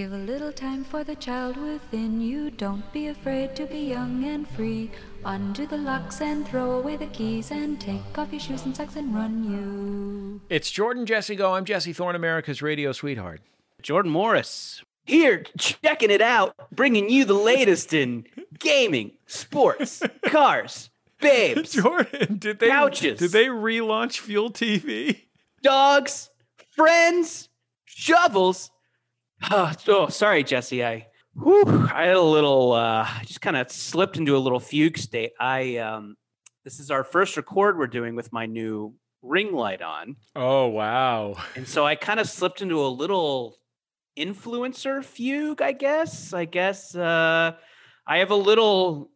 Give a little time for the child within you. Don't be afraid to be young and free. Undo the locks and throw away the keys and take off your shoes and socks and run you. It's Jordan Jesse Go. I'm Jesse Thorne, America's radio sweetheart. Jordan Morris here, checking it out, bringing you the latest in gaming, sports, cars, babes, Jordan, did they Couches. did they relaunch Fuel TV? dogs, friends, shovels. Oh, oh, sorry, Jesse. I, whew, I had a little, uh, I just kind of slipped into a little fugue state. I, um, this is our first record we're doing with my new ring light on. Oh wow. And so I kind of slipped into a little influencer fugue, I guess. I guess uh, I have a little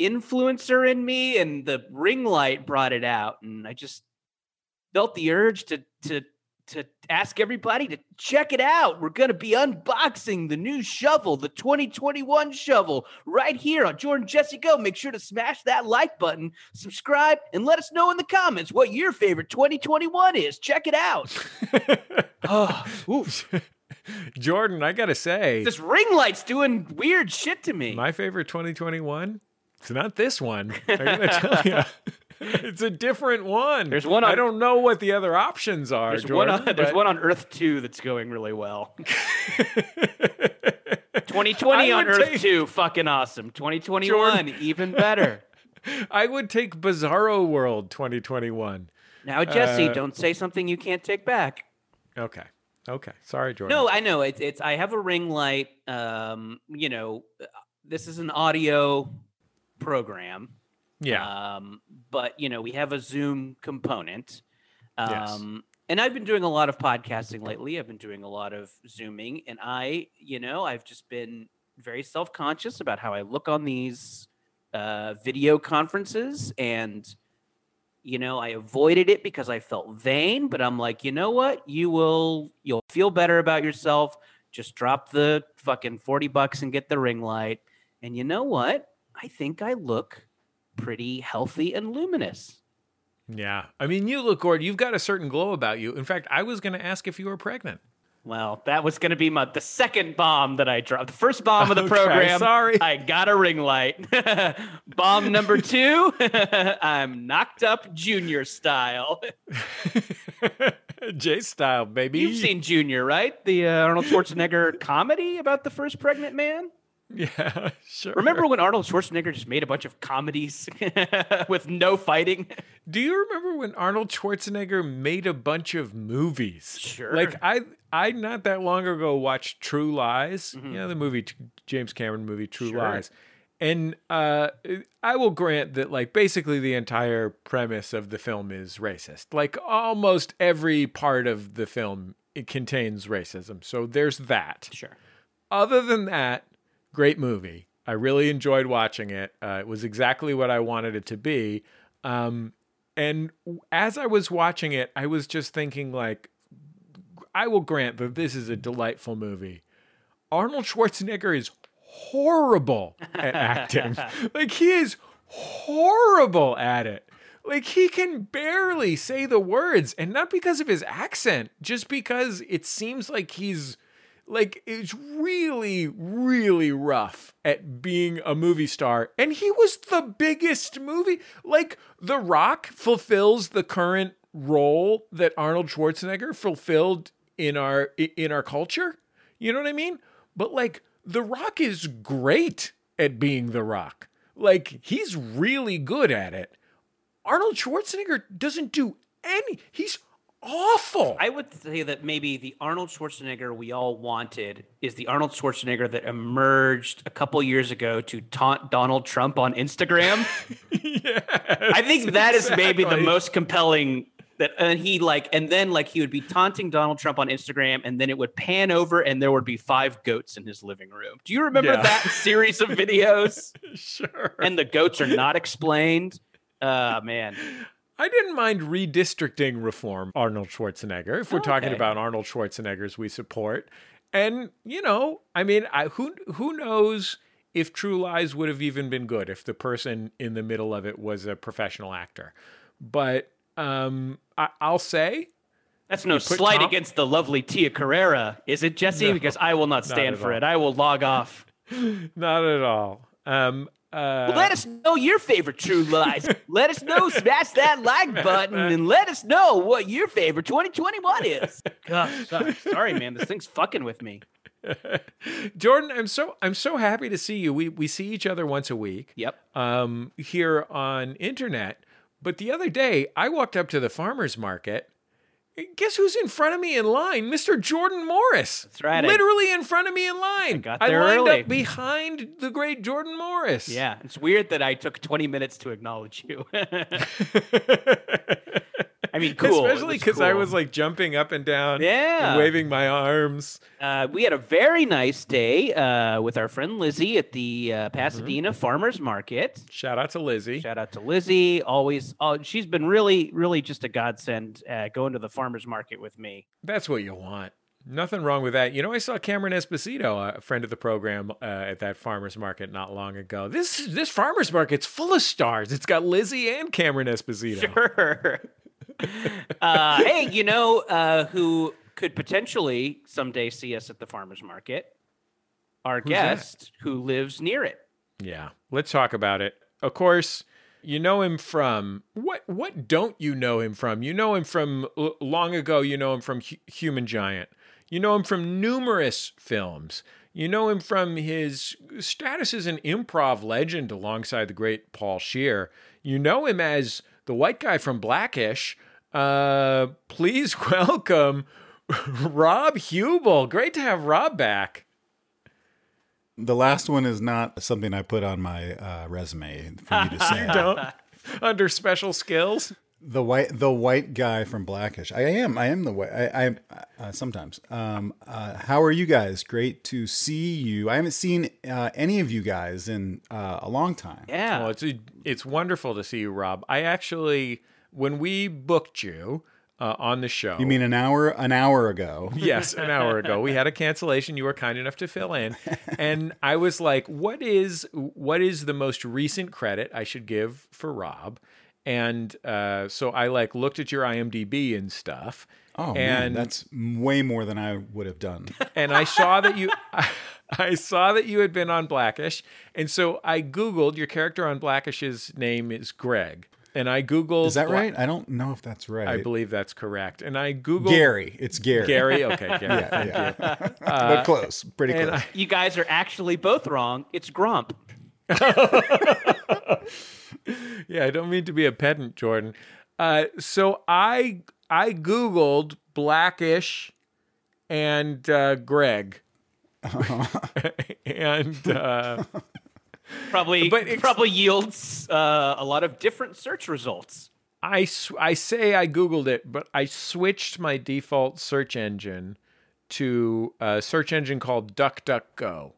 influencer in me, and the ring light brought it out. And I just felt the urge to to to ask everybody to check it out. We're going to be unboxing the new shovel, the 2021 shovel, right here on Jordan Jesse Go. Make sure to smash that like button, subscribe, and let us know in the comments what your favorite 2021 is. Check it out. oh. Jordan, I gotta say, This ring light's doing weird shit to me. my favorite 2021. It's not this one. I gotta tell you. It's a different one. There's one On, I don't know what the other options are. there's Jordan, one on, there's one on Earth 2 that's going really well. 2020 on Earth take- 2, fucking awesome. 2021, Jordan. even better. I would take Bizarro World 2021. Now, Jesse, Uh, don't say something you can't take back. Okay. Okay. Sorry, Jordan. No, I know it's it's. I have a ring light. Um, you know, this is an audio program. Yeah. Um, but you know, we have a Zoom component. Um, Yes. and I've been doing a lot of podcasting lately. I've been doing a lot of Zooming, and I, you know, I've just been very self conscious about how I look on these uh, video conferences, and you know, I avoided it because I felt vain. But I'm like, you know what? You will, you'll feel better about yourself. Just drop the fucking forty bucks and get the ring light. And you know what? I think I look pretty healthy and luminous. Yeah. I mean, you look, Gord, you've got a certain glow about you. In fact, I was going to ask if you were pregnant. Well, that was going to be my the second bomb that I dropped. The first bomb of the Okay, program. sorry. I got a ring light. bomb number two. I'm knocked up junior style. J style, baby. You've seen Junior, right? The uh, Arnold Schwarzenegger comedy about the first pregnant man. Yeah, sure. Remember when Arnold Schwarzenegger just made a bunch of comedies with no fighting? Do you remember when Arnold Schwarzenegger made a bunch of movies? Sure. Like I, I not that long ago watched True Lies. You know the movie, James Cameron movie, True Mm-hmm. Sure. Lies. And uh, I will grant that, like, basically the entire premise of the film is racist. Like, almost every part of the film it contains racism. So there's that. Sure. other than that, great movie. I really enjoyed watching it. Uh, it was exactly what I wanted it to be. Um, and as I was watching it, I was just thinking, like, I will grant that this is a delightful movie. Arnold Schwarzenegger is horrible at acting. like, he is horrible at it. Like, he can barely say the words, and not because of his accent, just because it seems like he's like it's really really rough at being a movie star. And he was the biggest movie like the rock fulfills the current role that arnold schwarzenegger fulfilled in our in our culture. You know what i mean? But like the rock is great at being the rock. Like he's really good at it. Arnold schwarzenegger doesn't do any he's awful I would say that maybe the Arnold Schwarzenegger we all wanted is the Arnold Schwarzenegger that emerged a couple years ago to taunt Donald Trump on Instagram. I think that is maybe the most compelling that and he like and then like he would be taunting Donald Trump on Instagram and then it would pan over and there would be five goats in his living room. Do you remember Yeah. that series of videos? sure and the goats are not explained. Uh man. I didn't mind redistricting reform, Arnold Schwarzenegger, if we're talking about Arnold Schwarzeneggers we support. And, you know, I mean, I, who who knows if True Lies would have even been good if the person in the middle of it was a professional actor. But um, I, I'll say That's no slight Tom- against the lovely Tia Carrere, is it, Jesse? No, because I will not stand at for all. it. I will log off. Not at all. Um, uh, Well, let us know your favorite True Lies. let us know. Smash that like button and let us know what your favorite 2021 is. God, sorry, sorry, man. This thing's fucking with me. Jordan, I'm so I'm so happy to see you. We we see each other once a week. Yep. Um, here on internet. But the other day, I walked up to the farmers market. Guess who's in front of me in line? Mr. Jordan Morris. That's right, I- Literally in front of me in line. got there lined early. up behind the great Jordan Morris. Yeah, it's weird that I took 20 minutes to acknowledge you. I mean, cool. Especially because I was like jumping up and down, Yeah. and waving my arms. Uh, we had a very nice day uh, with our friend Lizzie at the uh, Mm-hmm. Pasadena Farmers Market. Shout out to Lizzie. Shout out to Lizzie. Always, oh, she's been really, really just a godsend uh, going to the farmers market with me. That's what you want. Nothing wrong with that. You know, I saw Cameron Esposito, a friend of the program, uh, at that farmers market not long ago. This this farmers market's full of stars. It's got Lizzie and Cameron Esposito. Sure. uh, hey, you know uh, who could potentially someday see us at the farmers market? Our that? guest who lives near it. Yeah, let's talk about it. Of course, you know him from what? What don't you know him from? You know him from l- long ago. You know him from Hu- Human Giant. You know him from numerous films. You know him from his status as an improv legend alongside the great Paul Scheer. You know him as the white guy from Blackish. Uh, please welcome Rob Huebel. Great to have Rob back. The last one is not something I put on my uh, resume for you to say. you Don't under special skills. the white, the white guy from Blackish. I am. I am the white. I, I uh, sometimes. Um, uh, how are you guys? Great to see you. I haven't seen uh, any of you guys in uh, a long time. Yeah. Well, it's it's wonderful to see you, Rob. I actually, when we booked you uh, on the show, You mean an hour? An hour ago? yes, an hour ago, we had a cancellation. You were kind enough to fill in, and I was like, "What is what is the most recent credit I should give for Rob?" And uh, so I like looked at your IMDb and stuff. Oh man, that's way more than I would have done. and I saw that you I, saw that you had been on Blackish, and so I googled your character on Blackish's name is Greg, and I googled Is that right? I don't know if that's right. I believe that's correct, and I googled Gary. It's Gary. Gary, okay, Gary, Yeah, thank yeah. you. but close. Pretty close. I, you guys are actually both wrong. It's Grump. yeah, I don't mean to be a pedant, Jordan. Uh, so I I googled Blackish and uh, Greg, and. Probably, But probably yields uh, a lot of different search results. I, sw- I say I Googled it, but I switched my default search engine to a search engine called DuckDuckGo.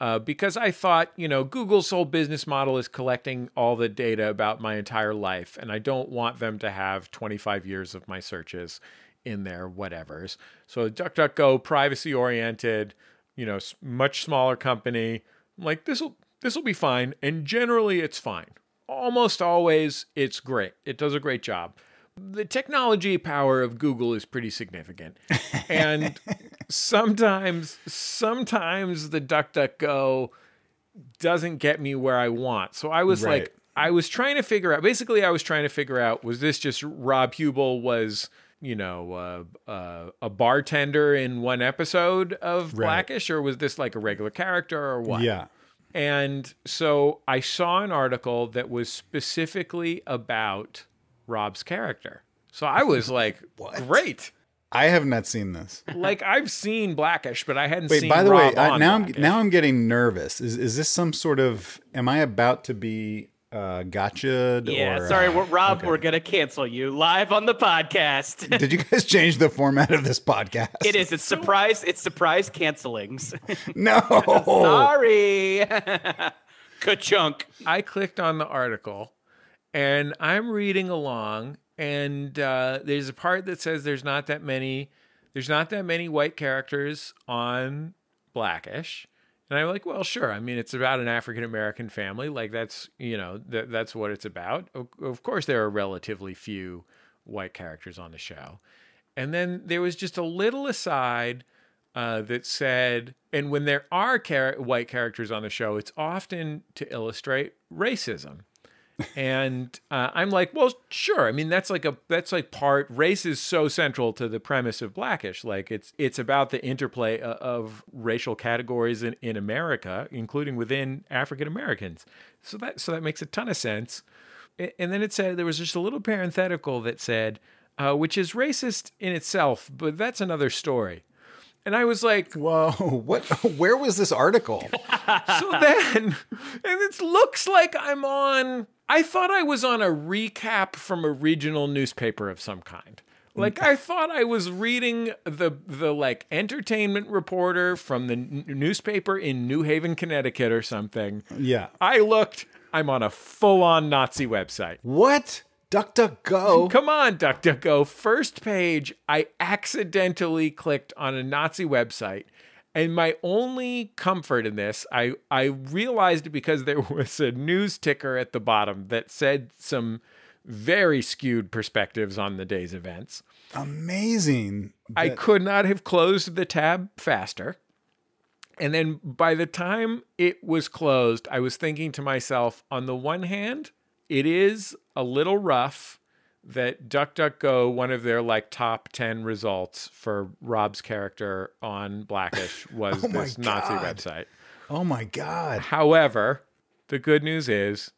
Uh, because I thought, you know, Google's whole business model is collecting all the data about my entire life, and I don't want them to have 25 years of my searches in their whatevers. So DuckDuckGo, privacy oriented, you know, much smaller company. I'm like this will this will be fine, and generally it's fine almost always it's great. It does a great job. The technology power of Google is pretty significant. And sometimes sometimes the DuckDuckGo doesn't get me where I want. So I was Right. like I was trying to figure out basically I was trying to figure out was this just Rob Huebel was you know, uh, uh, a bartender in one episode of Right. Blackish, or was this like a regular character, or what? Yeah. And so I saw an article that was specifically about Rob's character. So I was like, great. I have not seen this. Like I've seen Blackish, but I hadn't Wait, seen by the Rob way, I, now I'm now I'm getting nervous. Is is this some sort of? Am I about to be uh, gotcha? Yeah, or, sorry, uh, we're, Rob, okay. we're gonna cancel you live on the podcast. Did you guys change the format of this podcast? it is. It's surprise. It's surprise cancelings. No. Sorry. Ka-chunk. I clicked on the article and I'm reading along and uh, there's a part that says there's not that many there's not that many white characters on Blackish. And I'm like, well, sure. I mean, it's about an African American family. Like that's, you know, th- that's what it's about. Of, course there are relatively few white characters on the show. And then there was just a little aside uh, that said, and when there are char- white characters on the show, it's often to illustrate racism. And uh, I'm like, well, sure. I mean, that's like a that's like part race is so central to the premise of Blackish. Like it's it's about the interplay of, of racial categories in, in America, including within African Americans. So that so that makes a ton of sense. And then it said there was just a little parenthetical that said, uh, which is racist in itself, but that's another story. And I was like, Whoa, what? Where was this article? so then, and it looks like I'm on. I thought I was on a recap from a regional newspaper of some kind. Like I thought I was reading the the like entertainment reporter from the n- newspaper in New Haven, Connecticut, or something. Yeah. I looked. I'm on a full on Nazi website. What? Duck, duck, go. Come on, DuckDuckGo. First page, I accidentally clicked on a Nazi website. And my only comfort in this, I, I realized because there was a news ticker at the bottom that said some very skewed perspectives on the day's events. Amazing. I could not have closed the tab faster. And then by the time it was closed, I was thinking to myself, on the one hand, it is a little rough that DuckDuckGo, one of their like top 10 results for Rob's character on Blackish was Oh this Nazi website. oh my God. However, the good news is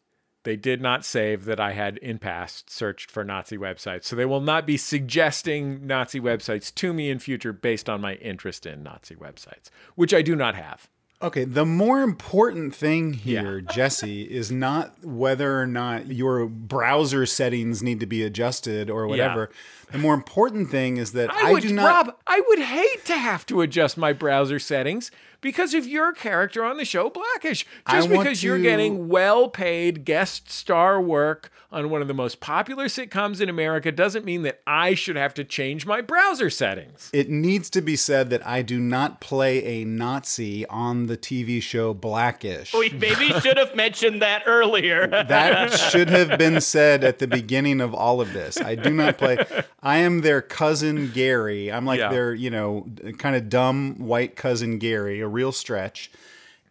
they did not save that I had in past searched for Nazi websites. So they will not be suggesting Nazi websites to me in future based on my interest in Nazi websites, which I do not have. Okay, the more important thing here, Jesse, is not whether or not your browser settings need to be adjusted or whatever. The more important thing is that I, I, would, do not. Rob, I would hate to have to adjust my browser settings because of your character on the show Blackish. Just want because you're getting well paid guest star work on one of the most popular sitcoms in America doesn't mean that I should have to change my browser settings. It needs to be said that I do not play a Nazi on the TV show Blackish. We maybe should have mentioned that earlier. That should have been said at the beginning of all of this. I do not play. I am their cousin Gary. I'm like Yeah. their, you know, kind of dumb white cousin Gary, a real stretch.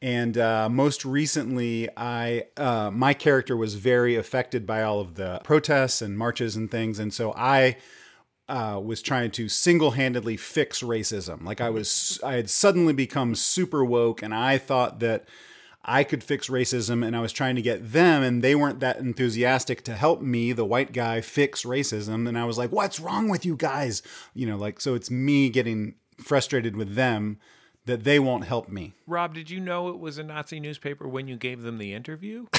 And uh, most recently, I uh, my character was very affected by all of the protests and marches and things, and so I uh, was trying to single-handedly fix racism. Like I was, I had suddenly become super woke, and I thought that I could fix racism, and I was trying to get them, and they weren't that enthusiastic to help me, the white guy, fix racism. And I was like, "What's wrong with you guys?" You know, like so. It's me getting frustrated with them that they won't help me. Rob, did you know it was a Nazi newspaper when you gave them the interview?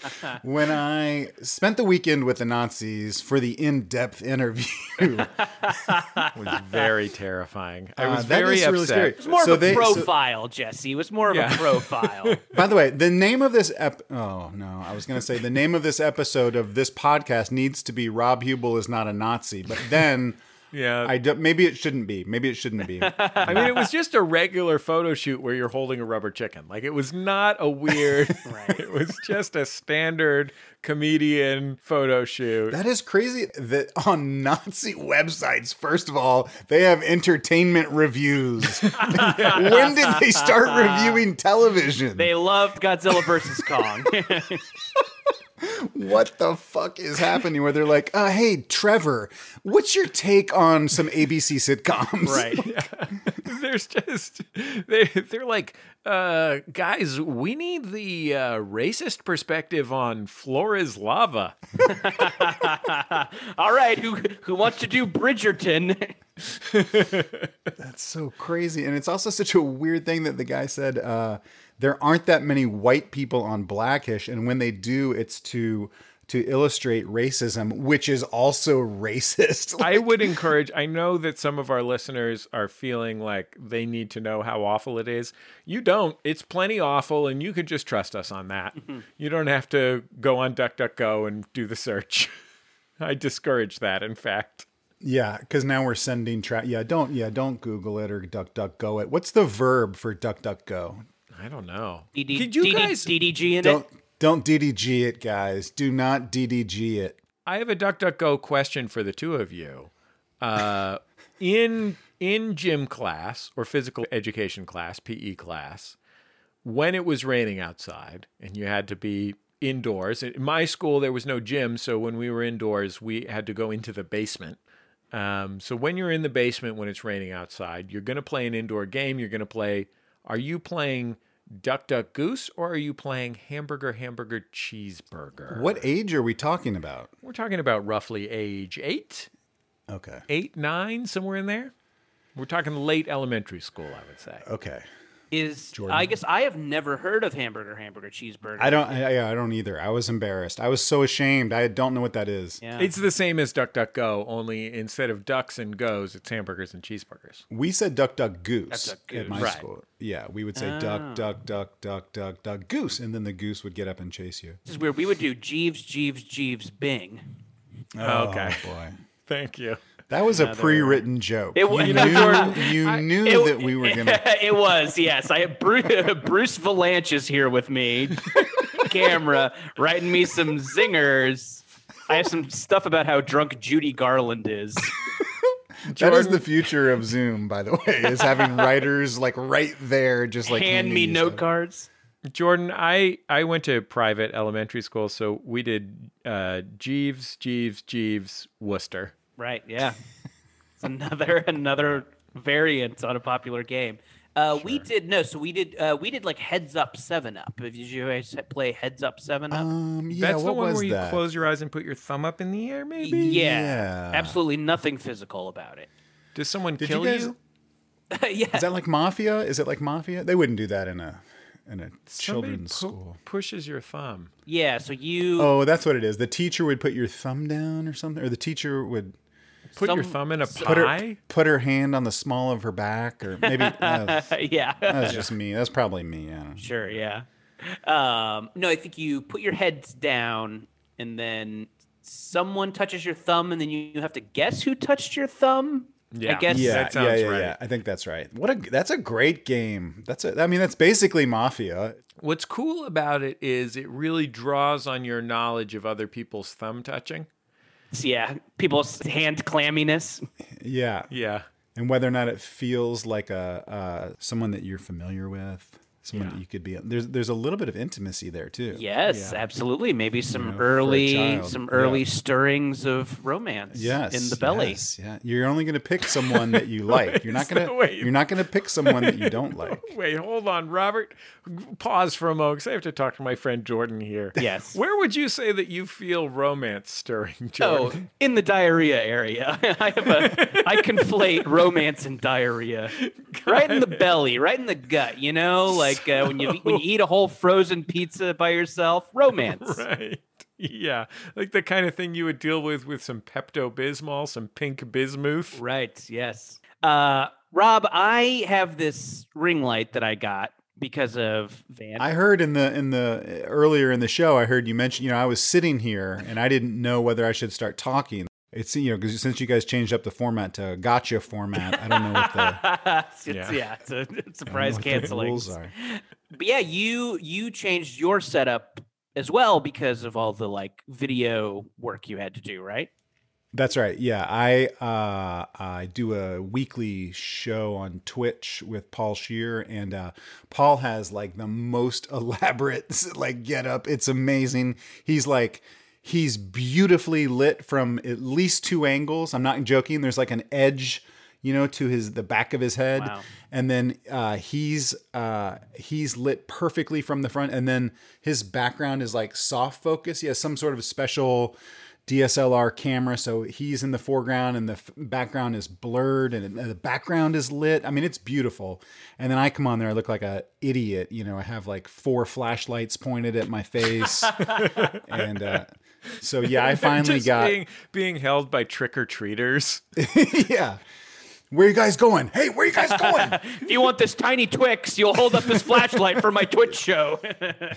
when I spent the weekend with the Nazis for the in-depth interview. It was very terrifying. I Uh, was that very upset. really scary. It was more So of a they- so- profile, Jesse. It was more of Yeah. a profile. By the way, the name of this ep oh no, I was going to say the name of this episode of this podcast needs to be Rob Huebel is not a Nazi, but then Yeah. I do, maybe it shouldn't be. Maybe it shouldn't be. I mean, it was just a regular photo shoot where you're holding a rubber chicken. Like it was not a weird. Right. It was just a standard comedian photo shoot. That is crazy that on Nazi websites, first of all, they have entertainment reviews. when did they start reviewing television? they loved Godzilla versus Kong. What the fuck is happening where they're like, uh, hey, Trevor, what's your take on some ABC sitcoms? right. There's just they they're like, uh, guys, we need the uh, racist perspective on Flora's lava. All right, who who wants to do Bridgerton? That's so crazy. And it's also such a weird thing that the guy said uh, there aren't that many white people on Blackish. And when they do, it's to to illustrate racism, which is also racist. I would encourage, I know that some of our listeners are feeling like they need to know how awful it is. You don't. It's plenty awful, and you can just trust us on that. You don't have to go on DuckDuckGo and do the search. I discourage that, in fact. Yeah, because now we're sending tra- Yeah, don't yeah, don't Google it or duck duck go it. What's the verb for duck duck go? I don't know. DD, Did you DD guys? DDG in Don't it? don't DDG it, guys. Do not DDG it. I have a duck duck go question for the two of you. Uh, in in gym class or physical education class, PE class, when it was raining outside and you had to be indoors. In my school, there was no gym, so when we were indoors, we had to go into the basement. Um, so when you're in the basement when it's raining outside, you're going to play an indoor game. You're going to play. Are you playing Duck Duck Goose or are you playing Hamburger Hamburger Cheeseburger? What age are we talking about? We're talking about roughly age eight, Okay. eight, nine, somewhere in there. We're talking late elementary school, I would say. Okay. Is I guess I have never heard of hamburger, hamburger, cheeseburger. I don't. I, I don't either. I was embarrassed. I was so ashamed. I don't know what that is. Yeah. It's the same as Duck Duck Go, only instead of ducks and goes, it's hamburgers and cheeseburgers. We said duck, duck, goose Duck, duck, at my. Right. school. Yeah, we would say duck, oh. duck, duck, duck, duck, duck, goose, and then the goose would get up and chase you. This is weird. We would do Jeeves, Jeeves, Jeeves, Bing. Okay. Oh boy, Thank you. That was a pre-written joke. It wa- you You know, knew, you knew It- that we were gonna. it was yes. I have Bruce, Bruce Vilanch is here with me, camera writing me some zingers. I have some stuff about how drunk Judy Garland is. That is the future of Zoom, by the way, is having writers like right there, just like Hand me note stuff. cards. Jordan, I, I went to private elementary school, so we did uh, Jeeves, Jeeves, Jeeves, Wooster. Right. Yeah. It's another another variant on a popular game. Uh, We did no, so we did uh, we did like Heads Up Seven Up. Did you guys play Heads Up Seven Up? Um, yeah, That's the one was where you that? close your eyes and put your thumb up in the air, maybe? yeah, yeah. absolutely nothing physical about it. Does someone Did kill you guys? you? yeah, Is that like mafia? Is it like mafia? They wouldn't do that in a in a Somebody children's pu- school. pushes your thumb. yeah. So you Oh, that's what it is. The teacher would put your thumb down or something, or the teacher would Put your thumb in a put her pie? put her hand on the small of her back, or maybe that was, yeah. that's just me. That's probably me. I. Sure, yeah. Um, no, I think you put your heads down and then someone touches your thumb and then you, you have to guess who touched your thumb. Yeah. I guess Yeah, That yeah, yeah, right. yeah. I think that's right. What a that's a great game. That's a, I mean, that's basically mafia. What's cool about it is it really draws on your knowledge of other people's thumb touching. Yeah, people's hand clamminess. Yeah, Yeah. and whether or not it feels like a uh, someone that you're familiar with, someone that you could be. There's there's a little bit of intimacy there too. Yes, absolutely. Maybe some know, for a early some yeah. early stirrings of romance Yes, in the belly. yes, yeah, you're only going to pick someone that you like. You're not going to. You're not going to pick someone that you don't like. Wait, hold on, Robert. Pause for a moment 'cause I have to talk to my friend Jordan here. Yes. Where would you say that you feel romance stirring, oh, jordan? Oh, in the diarrhea area. I have a I conflate romance and diarrhea. Right in the belly, right in the gut, you know? Like uh, when you when you eat a whole frozen pizza by yourself, romance. right. Yeah. Like the kind of thing you would deal with with some Pepto Bismol, some pink bismuth. Right, yes. Uh Rob, I have this ring light that I got because of Van. I heard in the in the earlier in the show, I heard you mention. You know, I was sitting here and I didn't know whether I should start talking. It's you know because since you guys changed up the format to gotcha format, I don't know what the, it's, Yeah. yeah. it's a I surprise canceling. rules are. But yeah, you you changed your setup as well because of all the like video work you had to do, right? That's right. Yeah, I uh, I do a weekly show on Twitch with Paul Scheer, and uh, Paul has like the most elaborate like get up. It's amazing. He's like he's beautifully lit from at least two angles. I'm not joking. There's like an edge, you know, to his the back of his head, Wow. and then uh, he's uh, he's lit perfectly from the front, and then his background is like soft focus. He has some sort of special DSLR camera, so he's in the foreground and the f- background is blurred and the background is lit. I mean, it's beautiful. And then I come on there, I look like a idiot. You know, I have like four flashlights pointed at my face, and uh, so yeah, I finally got being, being held by trick or treaters. yeah. Where you guys going? Hey, where you guys going? If you want this tiny Twix, you'll hold up this flashlight for my Twitch show.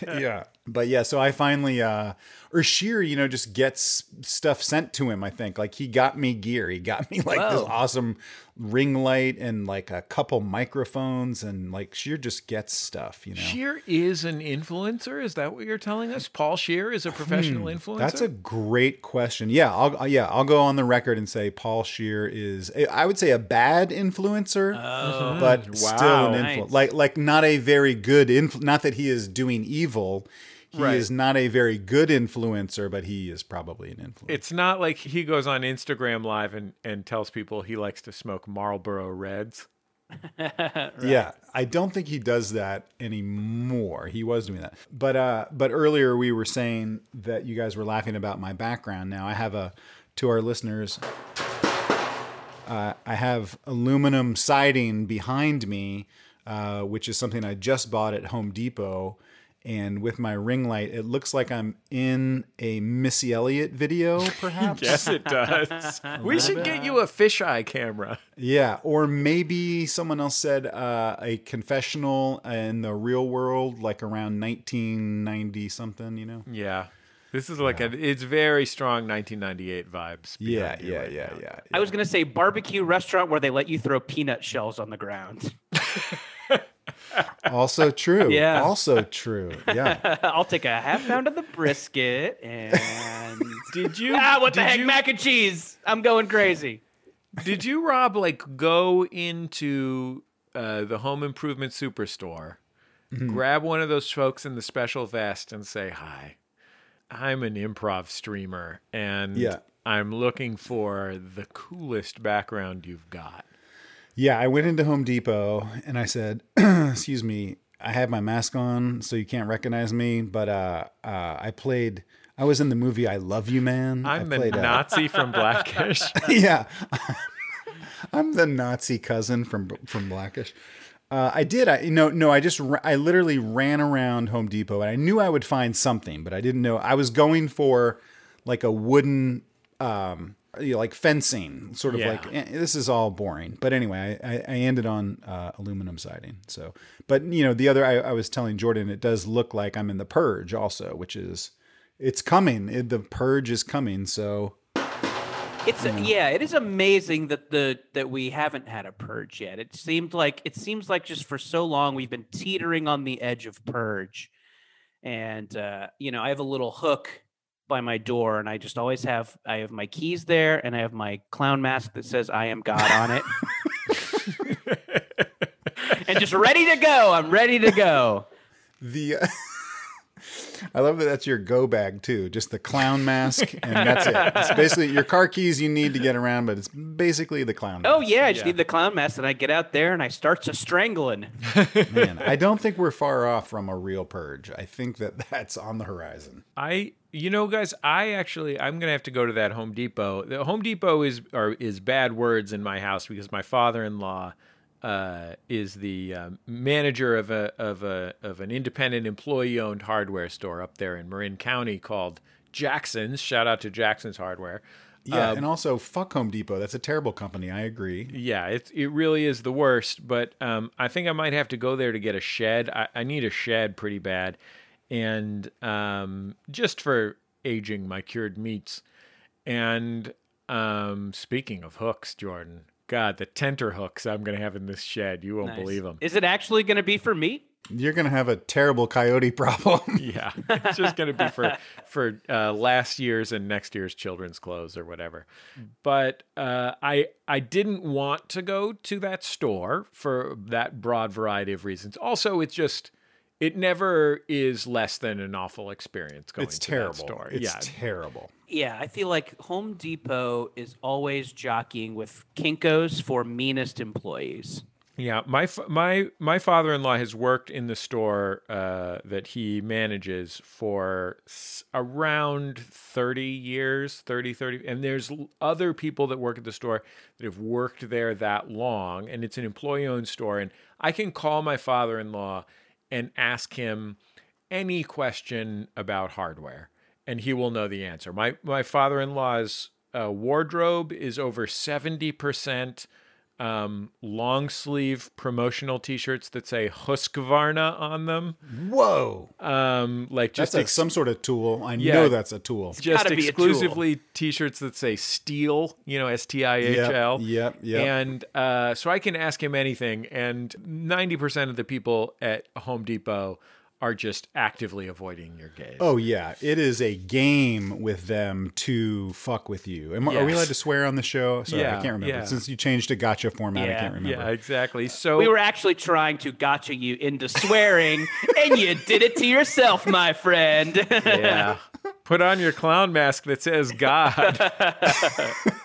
yeah. But yeah, so I finally, uh, or Scheer, you know, just gets stuff sent to him. I think like he got me gear. He got me like this awesome ring light and like a couple microphones, and like Scheer just gets stuff. You know, Scheer is an influencer. Is that what you're telling us? Paul Scheer is a professional influencer. Hmm, That's a great question. Yeah, I'll uh, yeah I'll go on the record and say Paul Scheer is I would say a bad influencer, but still an influ- Nice. like like not a very good influ- Not that he is doing evil. He Right. is not a very good influencer, but he is probably an influencer. It's not like he goes on Instagram Live and, and tells people he likes to smoke Marlboro Reds. Yeah, I don't think he does that anymore. He was doing that, but uh, but earlier we were saying that you guys were laughing about my background. Now I have a to our listeners. Uh, I have aluminum siding behind me, uh, which is something I just bought at Home Depot. And with my ring light, it looks like I'm in a Missy Elliott video, perhaps. Yes, it does. we should get you a fisheye camera. Yeah, or maybe someone else said uh, a confessional in the real world, like around 1990 something. You know? Yeah. This is like a, it's very strong 1998 vibes. Yeah, yeah, right yeah, now. yeah, I was gonna say barbecue restaurant where they let you throw peanut shells on the ground. Also true. Yeah. Also true. Yeah. I'll take a half pound of the brisket and Did you? ah, what the heck, you- mac and cheese? I'm going crazy. Did you, Rob, like go into uh, the home improvement superstore, Mm-hmm. grab one of those folks in the special vest, and say, "Hi, I'm an improv streamer, and Yeah. I'm looking for the coolest background you've got." Yeah, I went into Home Depot and I said, "Excuse me, I have my mask on, so you can't recognize me." But uh, uh, I played. I was in the movie I Love You, Man. I'm I the uh, Nazi from Blackish. yeah, I'm the Nazi cousin from from Blackish. Uh, I did. I no no. I just I literally ran around Home Depot and I knew I would find something, but I didn't know. I was going for like a wooden, um, you know, like fencing, sort of Yeah. like eh, this is all boring. But anyway, I, I, ended on uh, aluminum siding. So, but you know, the other I, I was telling Jordan, it does look like I'm in the Purge also, which is it's coming. It, the Purge is coming. So It's yeah, it is amazing that the that we haven't had a purge yet. It seemed like it seems like just for so long we've been teetering on the edge of purge. And uh, you know, I have a little hook by my door and I just always have I have my keys there and I have my clown mask that says I am God on it. and just ready to go. I'm ready to go. The I love that that's your go bag too. Just the clown mask and that's it. It's basically your car keys you need to get around, but it's basically the clown oh, mask. Oh yeah, I just Yeah. need the clown mask and I get out there and I start to strangling. man. I don't think we're far off from a real purge. I think that that's on the horizon. I, you know, guys, I actually, I'm gonna have to go to that Home Depot. The Home Depot is are, is bad words in my house because my father-in-law uh, is the um, manager of a of a of an independent employee-owned hardware store up there in Marin County called Jackson's. Shout out to Jackson's Hardware. Yeah, and also fuck Home Depot. That's a terrible company. I agree. Yeah, it it really is the worst. But um, I think I might have to go there to get a shed. I, I need a shed pretty bad, and um, just for aging my cured meats. And um, speaking of hooks, Jordan, God, the tenter hooks I'm going to have in this shed, you won't Nice. believe them. Is it actually going to be for meat? You're gonna have a terrible coyote problem. Yeah, it's just going to be for for uh, last year's and next year's children's clothes or whatever. But uh, I I didn't want to go to that store for that broad variety of reasons. Also, it's just it never is less than an awful experience going it's to terrible. that store. It's yeah, terrible. Yeah, I feel like Home Depot is always jockeying with Kinkos for meanest employees. Yeah, my my my father-in-law has worked in the store uh, that he manages for s- around 30 years, 30 30 and there's other people that work at the store that have worked there that long and it's an employee-owned store and I can call my father-in-law and ask him any question about hardware and he will know the answer. My my father-in-law's uh, wardrobe is over 70% um, long sleeve promotional T-shirts that say Husqvarna on them. Whoa. Um, like That's just a, ex- some sort of tool. I Yeah. know that's a tool. just gotta be tool. exclusively T-shirts that say Stihl, you know, S T I H L. Yep, yep, yep. And uh, so I can ask him anything, and ninety percent of the people at Home Depot are just actively avoiding your gaze. Oh yeah, it is a game with them to fuck with you. Am, Are we allowed to swear on the show? Sorry, Yeah, I can't remember. yeah. Since you changed to gotcha format, I can't remember. yeah, exactly. Uh, so We were actually trying to gotcha you into swearing, and you did it to yourself, my friend. yeah. Put on your clown mask that says God.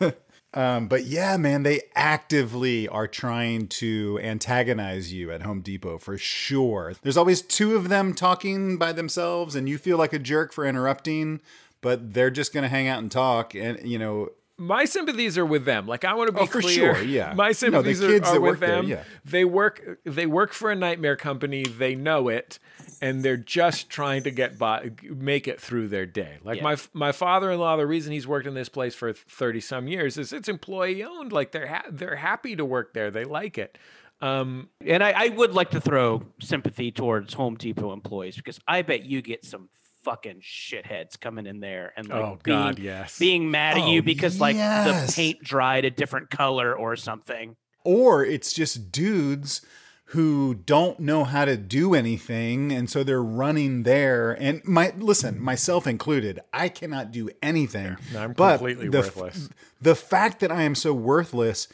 Um, but yeah, man, they actively are trying to antagonize you at Home Depot for sure. There's always two of them talking by themselves, and you feel like a jerk for interrupting, but they're just going to hang out and talk. And, you know, My sympathies are with them. Like I want to be Oh, for clear. sure, yeah. My No, the sympathies kids are, are with work there, them. yeah. They work. They work for a nightmare company. They know it, and they're just trying to get by, make it through their day. Like Yeah. my my father in law. The reason he's worked in this place for thirty some years is it's employee owned. Like they're ha- they're happy to work there. They like it. Um, and I, I would like to throw sympathy towards Home Depot employees because I bet you get some fucking shitheads coming in there and like Oh, being, God, yes. being mad at Oh, you because like the paint dried a different color or something. or it's just dudes who don't know how to do anything and so they're running there and my listen myself included i cannot do anything No, I'm but completely the, worthless. the fact that i am so worthless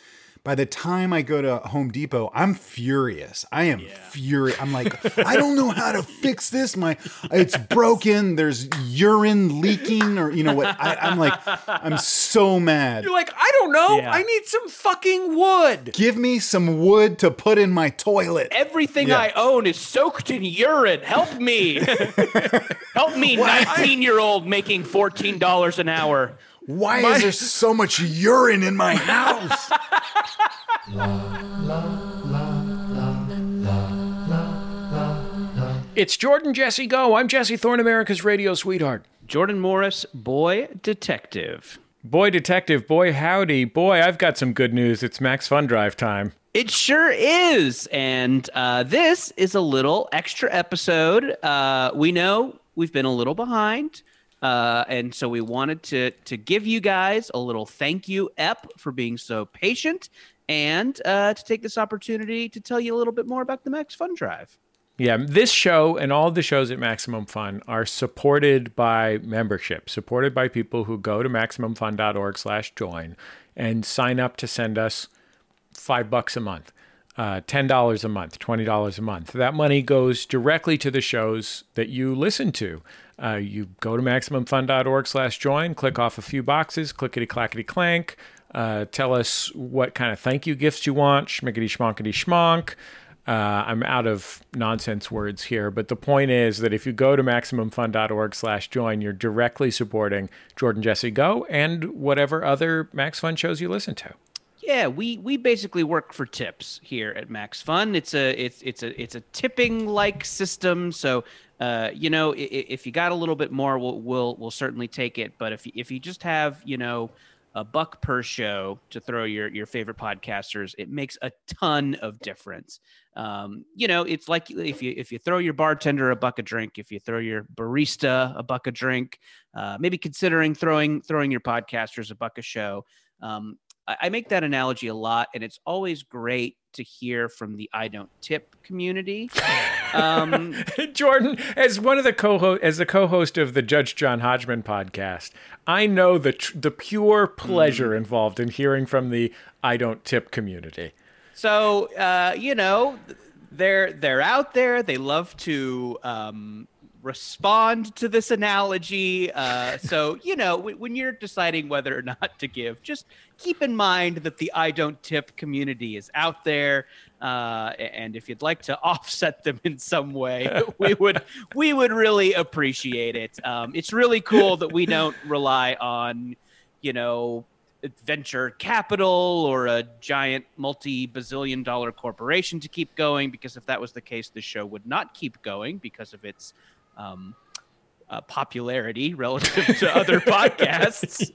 by the time I go to Home Depot, I'm furious. I am furious. I'm like, I don't know how to fix this. My, it's broken. There's urine leaking, or you know what? I, I'm like, I'm so mad. you're like I don't know. Yeah. I need some fucking wood. Give me some wood to put in my toilet. Everything Yeah. I own is soaked in urine. Help me. Help me, 19 year old making $14 an hour. Why is there so much urine in my house? It's Jordan Jesse Go. I'm Jesse Thorne, America's radio sweetheart. Jordan Morris, boy detective. Boy, detective, boy, howdy. Boy, I've got some good news. It's Max Fun Drive time. It sure is. And uh, this is a little extra episode. Uh, we know we've been a little behind. Uh, and so we wanted to to give you guys a little thank you ep for being so patient and uh, to take this opportunity to tell you a little bit more about the Max Fun Drive. Yeah, this show and all the shows at Maximum Fun are supported by membership, supported by people who go to maximumfun.org slash join and sign up to send us five bucks a month, uh, $10 a month, $20 a month. That money goes directly to the shows that you listen to. Uh, you go to maximumfun.org slash join, click off a few boxes, clickety clackety clank, uh, tell us what kind of thank you gifts you want, schmickety schmonkety schmonk. Uh, I'm out of nonsense words here, but the point is that if you go to maximumfun.org slash join, you're directly supporting Jordan Jesse Go and whatever other Max Fun shows you listen to. Yeah, we we basically work for tips here at Max Fun. It's a it's it's a it's a tipping like system. So uh, you know, if you got a little bit more, we'll we'll we'll certainly take it. But if you- if you just have you know a buck per show to throw your your favorite podcasters, it makes a ton of difference. Um, you know, it's like if you if you throw your bartender a buck a drink, if you throw your barista a buck a drink, uh, maybe considering throwing throwing your podcasters a buck a show. Um, I make that analogy a lot, and it's always great to hear from the I don't tip community. Um, Jordan, as one of the co as the co-host of the Judge John Hodgman podcast, I know the tr- the pure pleasure involved in hearing from the I don't tip community. so uh, you know, they're they're out there. They love to um, respond to this analogy. Uh, so you know, w- when you're deciding whether or not to give, just keep in mind that the I don't tip community is out there. Uh, and if you'd like to offset them in some way, we would we would really appreciate it. Um, it's really cool that we don't rely on, you know, venture capital or a giant multi bazillion dollar corporation to keep going because if that was the case the show would not keep going because of its um, uh, popularity relative to other podcasts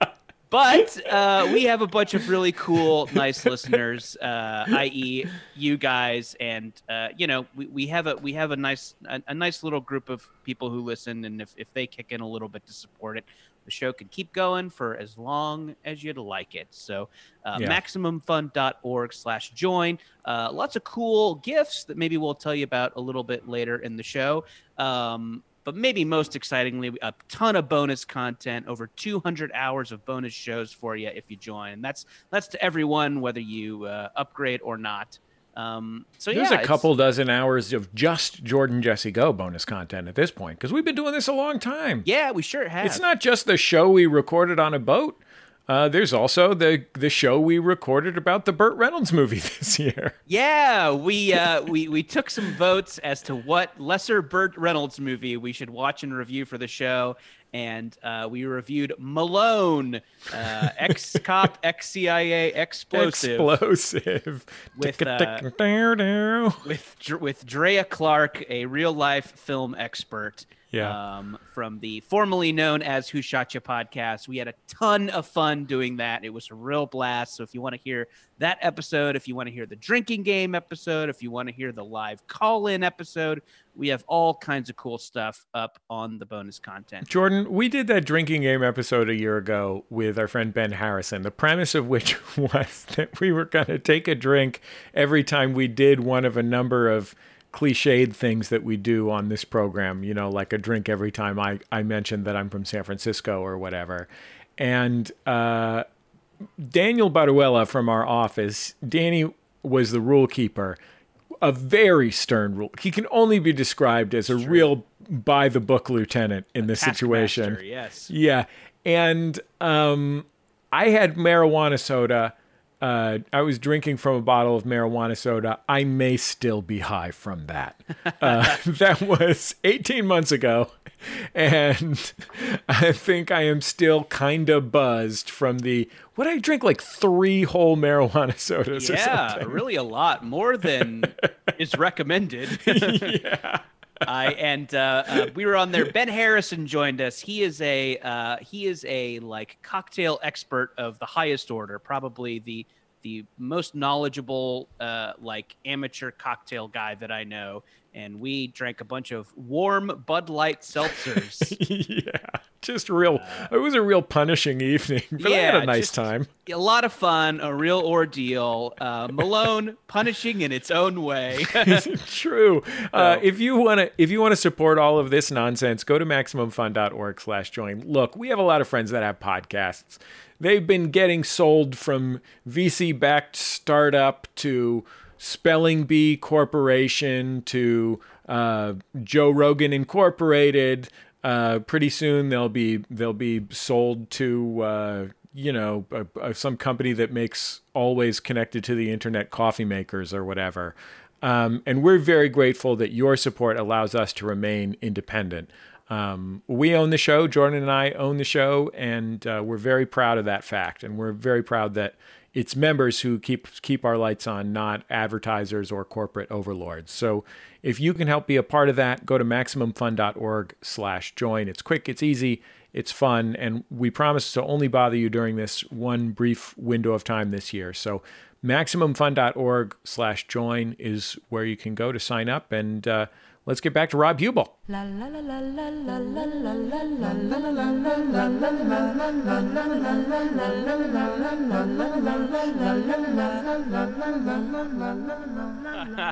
but uh, we have a bunch of really cool, nice listeners, uh, i.e., you guys, and uh, you know, we, we have a we have a nice a, a, nice little group of people who listen, and if, if they kick in a little bit to support it, the show can keep going for as long as you'd like it. So, uh, yeah. maximumfun.org/join. Uh, lots of cool gifts that maybe we'll tell you about a little bit later in the show. Um, but maybe most excitingly, a ton of bonus content, over 200 hours of bonus shows for you if you join. And that's that's to everyone, whether you uh, upgrade or not. Um, so there's yeah, a couple dozen hours of just Jordan Jesse Go bonus content at this point because we've been doing this a long time. Yeah, we sure have. It's not just the show we recorded on a boat. Uh, there's also the the show we recorded about the Burt Reynolds movie this year. Yeah, we uh, we we took some votes as to what lesser Burt Reynolds movie we should watch and review for the show, and uh, we reviewed Malone, uh, ex cop, ex CIA, explosive, explosive, with uh, with with Drea Clark, a real life film expert yeah. Um, from the formerly known as Who Shot Ya podcast. We had a ton of fun doing that. It was a real blast. So if you want to hear that episode, if you want to hear the drinking game episode, if you want to hear the live call in episode, we have all kinds of cool stuff up on the bonus content. Jordan, we did that drinking game episode a year ago with our friend Ben Harrison, the premise of which was that we were going to take a drink every time we did one of a number of cliched things that we do on this program, you know, like a drink every time I, I mention that I'm from San Francisco or whatever. And uh, Daniel Baruella from our office, Danny was the rule keeper, a very stern rule. He can only be described as a sure. real by the book lieutenant in a this situation. Master, yes. Yeah. And um, I had marijuana soda uh, I was drinking from a bottle of marijuana soda. I may still be high from that. Uh, that was 18 months ago. And I think I am still kind of buzzed from the. What I drink like three whole marijuana sodas yeah, really a lot. More than is recommended. yeah. I and uh, uh, we were on there. Ben Harrison joined us. He is a uh, he is a like cocktail expert of the highest order, probably the the most knowledgeable uh, like amateur cocktail guy that I know. And we drank a bunch of warm Bud Light seltzers. yeah, just real. Uh, it was a real punishing evening, but yeah, I had a nice time. A lot of fun, a real ordeal. Uh, Malone punishing in its own way. True. Uh, if you want to, if you want to support all of this nonsense, go to maximumfun.org/slash join. Look, we have a lot of friends that have podcasts they've been getting sold from VC backed startup to Spelling Bee Corporation to uh, Joe Rogan Incorporated. Uh, pretty soon they'll be they'll be sold to uh, you know some company that makes always connected to the internet coffee makers or whatever. Um, and we're very grateful that your support allows us to remain independent. Um, we own the show. Jordan and I own the show, and uh, we're very proud of that fact. And we're very proud that it's members who keep keep our lights on, not advertisers or corporate overlords. So, if you can help be a part of that, go to maximumfun.org/join. It's quick, it's easy, it's fun, and we promise to only bother you during this one brief window of time this year. So, maximumfun.org/join is where you can go to sign up and. Uh, let's get back to Rob Huebel.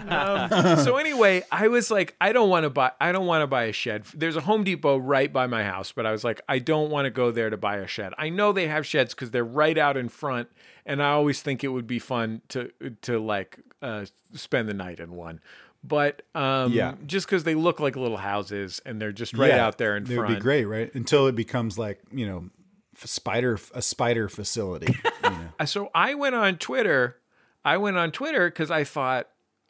um, so anyway, I was like, I don't want to buy. I don't want to buy a shed. There's a Home Depot right by my house, but I was like, I don't want to go there to buy a shed. I know they have sheds because they're right out in front, and I always think it would be fun to to like uh, spend the night in one but um, yeah, just because they look like little houses and they're just right yeah, out there in front. would be great, right? Until it becomes like you know, spider a spider facility. you know? so I went on Twitter. I went on Twitter because I thought,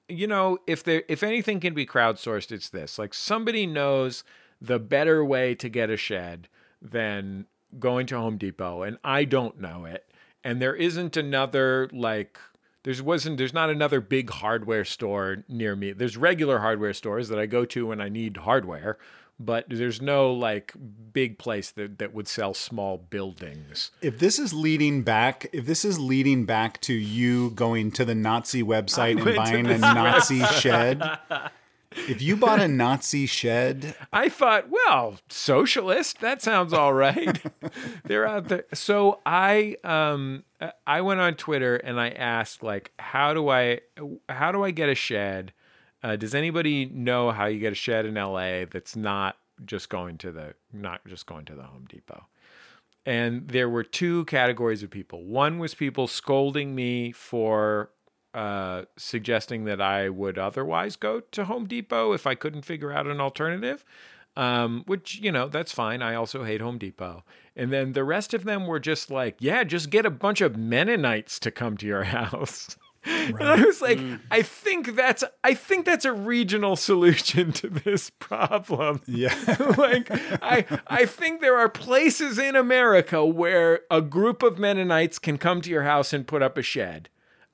you know, if there if anything can be crowdsourced, it's this. Like somebody knows the better way to get a shed than going to Home Depot, and I don't know it. And there isn't another like There's wasn't there's not another big hardware store near me. There's regular hardware stores that I go to when I need hardware, but there's no like big place that, that would sell small buildings. If this is leading back, if this is leading back to you going to the Nazi website and buying a Nazi shed, if you bought a Nazi shed, I thought, well, socialist, that sounds all right. They're out there. So I um I went on Twitter and I asked like how do I how do I get a shed? Uh, does anybody know how you get a shed in LA that's not just going to the not just going to the Home Depot? And there were two categories of people. One was people scolding me for uh, suggesting that I would otherwise go to Home Depot if I couldn't figure out an alternative, um, which, you know, that's fine. I also hate Home Depot. And then the rest of them were just like, yeah, just get a bunch of Mennonites to come to your house. And I was like, I think that's I think that's a regional solution to this problem. yeah, like I I think there are places in America where a group of Mennonites can come to your house and put up a shed.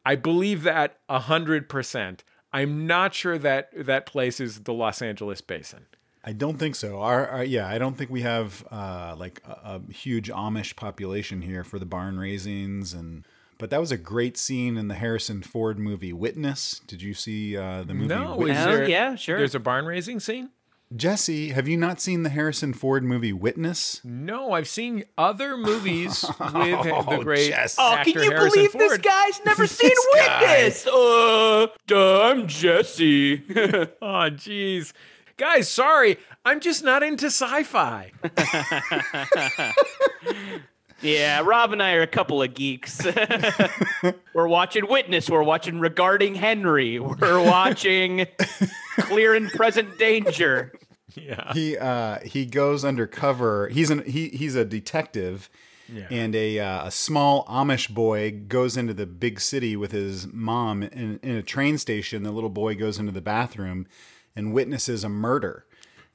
I believe that a hundred percent. I'm not sure that that place is the Los Angeles basin. I don't think so. Our, our yeah, I don't think we have uh, like a, a huge Amish population here for the barn raisings and. But that was a great scene in the Harrison Ford movie Witness. Did you see uh, the movie? No, Witness? is there, yeah, sure. There's a barn raising scene. Jesse, have you not seen the Harrison Ford movie Witness? No, I've seen other movies with the Oh, great Jess. Oh, actor can you Harrison believe Ford. this guy's never seen guy. Witness? Uh, duh, I'm Jesse. Oh, jeez. Guys, sorry. I'm just not into sci-fi. Yeah, Rob and I are a couple of geeks. we're watching Witness. We're watching Regarding Henry. We're watching Clear and Present Danger. yeah. He uh, he goes undercover. He's an he he's a detective, Yeah. and a uh, a small Amish boy goes into the big city with his mom. In, in a train station, the little boy goes into the bathroom and witnesses a murder.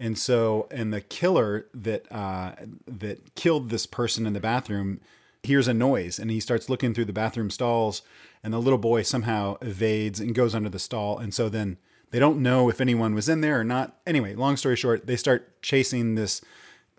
And so, and the killer that uh, that killed this person in the bathroom hears a noise, and he starts looking through the bathroom stalls, and the little boy somehow evades and goes under the stall, and so then they don't know if anyone was in there or not. Anyway, long story short, they start chasing this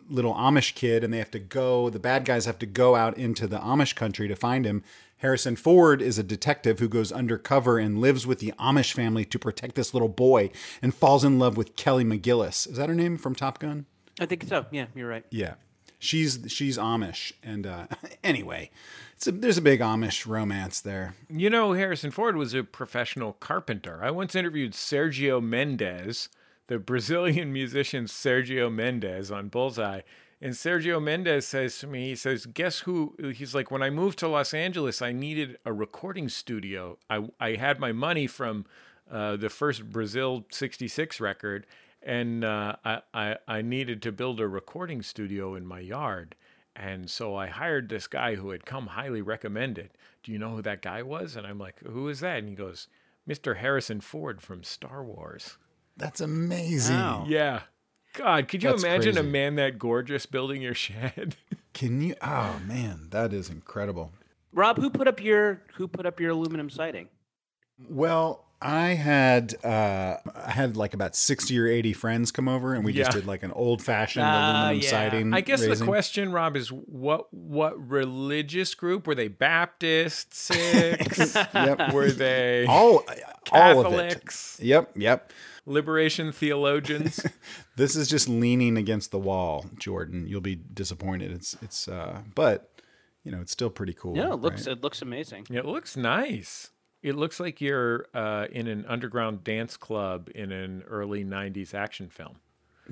little Amish kid and they have to go, the bad guys have to go out into the Amish country to find him. Harrison Ford is a detective who goes undercover and lives with the Amish family to protect this little boy and falls in love with Kelly McGillis. Is that her name from Top Gun? I think so. Yeah, you're right. Yeah. She's she's Amish and uh anyway, it's a, there's a big Amish romance there. You know, Harrison Ford was a professional carpenter. I once interviewed Sergio Mendes, the Brazilian musician Sergio Mendes on Bullseye. And Sergio Mendes says to me, he says, Guess who? He's like, When I moved to Los Angeles, I needed a recording studio. I, I had my money from uh, the first Brazil 66 record, and uh, I, I, I needed to build a recording studio in my yard. And so I hired this guy who had come highly recommended. Do you know who that guy was? And I'm like, Who is that? And he goes, Mr. Harrison Ford from Star Wars. That's amazing. Wow. Yeah. God, could you That's imagine a man that gorgeous building your shed? Can you Oh man, that is incredible. Rob, who put up your who put up your aluminum siding? Well, I had uh, I had like about sixty or eighty friends come over, and we just did like an old fashioned Ah, aluminum yeah. siding. I guess the question, Rob, is what what religious group were they? Baptist, Sikhs? Yep. were they all all of it. Catholics? Yep, yep. Liberation theologians? This is just leaning against the wall, Jordan. You'll be disappointed. It's it's uh, but you know it's still pretty cool. No, it looks right? it looks amazing. it looks nice. It looks like you're uh, in an underground dance club in an early '90s action film.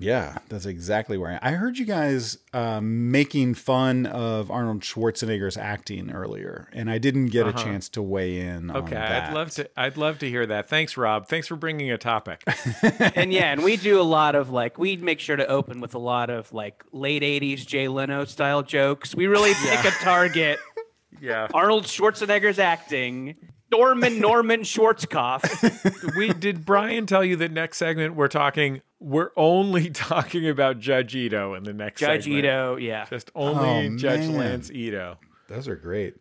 Yeah, that's exactly where I, I heard you guys um, making fun of Arnold Schwarzenegger's acting earlier, and I didn't get a chance to weigh in. on Uh-huh. Okay, that. I'd love to. I'd love to hear that. Thanks, Rob. Thanks for bringing a topic. and yeah, and we do a lot of like we make sure to open with a lot of like late '80s Jay Leno style jokes. We really pick a target. yeah, Arnold Schwarzenegger's acting. Norman Norman Schwarzkopf. we did. Brian tell you that next segment we're talking. We're only talking about Judge Ito in the next Judge segment. Ito, yeah. Just only Oh, Judge man. Lance Ito. Those are great.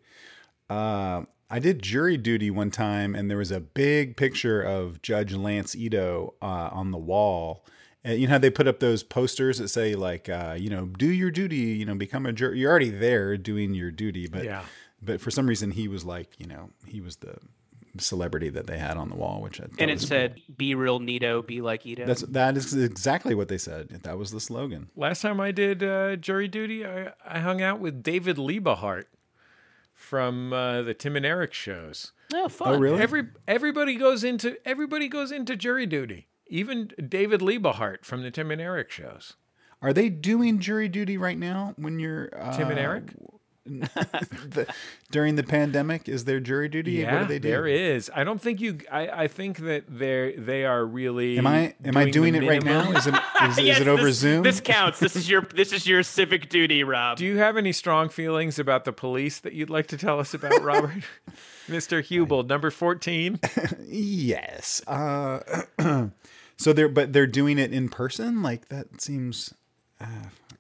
Uh, I did jury duty one time, and there was a big picture of Judge Lance Ito uh, on the wall. And you know how they put up those posters that say like, uh, you know, do your duty, you know, become a jury. You're already there doing your duty, but Yeah. But for some reason he was like, you know, he was the celebrity that they had on the wall, which I thought And it was said, "Be real, Nito. Be like Ito." That's that is exactly what they said. That was the slogan. Last time I did uh, jury duty, I, I hung out with David Liebe Hart from uh, the Tim and Eric shows. oh, fun. Oh, really? Every everybody goes into everybody goes into jury duty. Even David Liebe Hart from the Tim and Eric shows. Are they doing jury duty right now? When you're uh, Tim and Eric. the, during the pandemic, is there jury duty? Yeah, what do they do? there is. I don't think you. I, I think that they they are really. Am I am I doing it right now? Is it is, is it over this, Zoom? This counts. This is your this is your civic duty, Rob. Do you have any strong feelings about the police that you'd like to tell us about, Robert? Mr. Huebel, number 14. yes. Uh, so they're but they're doing it in person. Like that seems.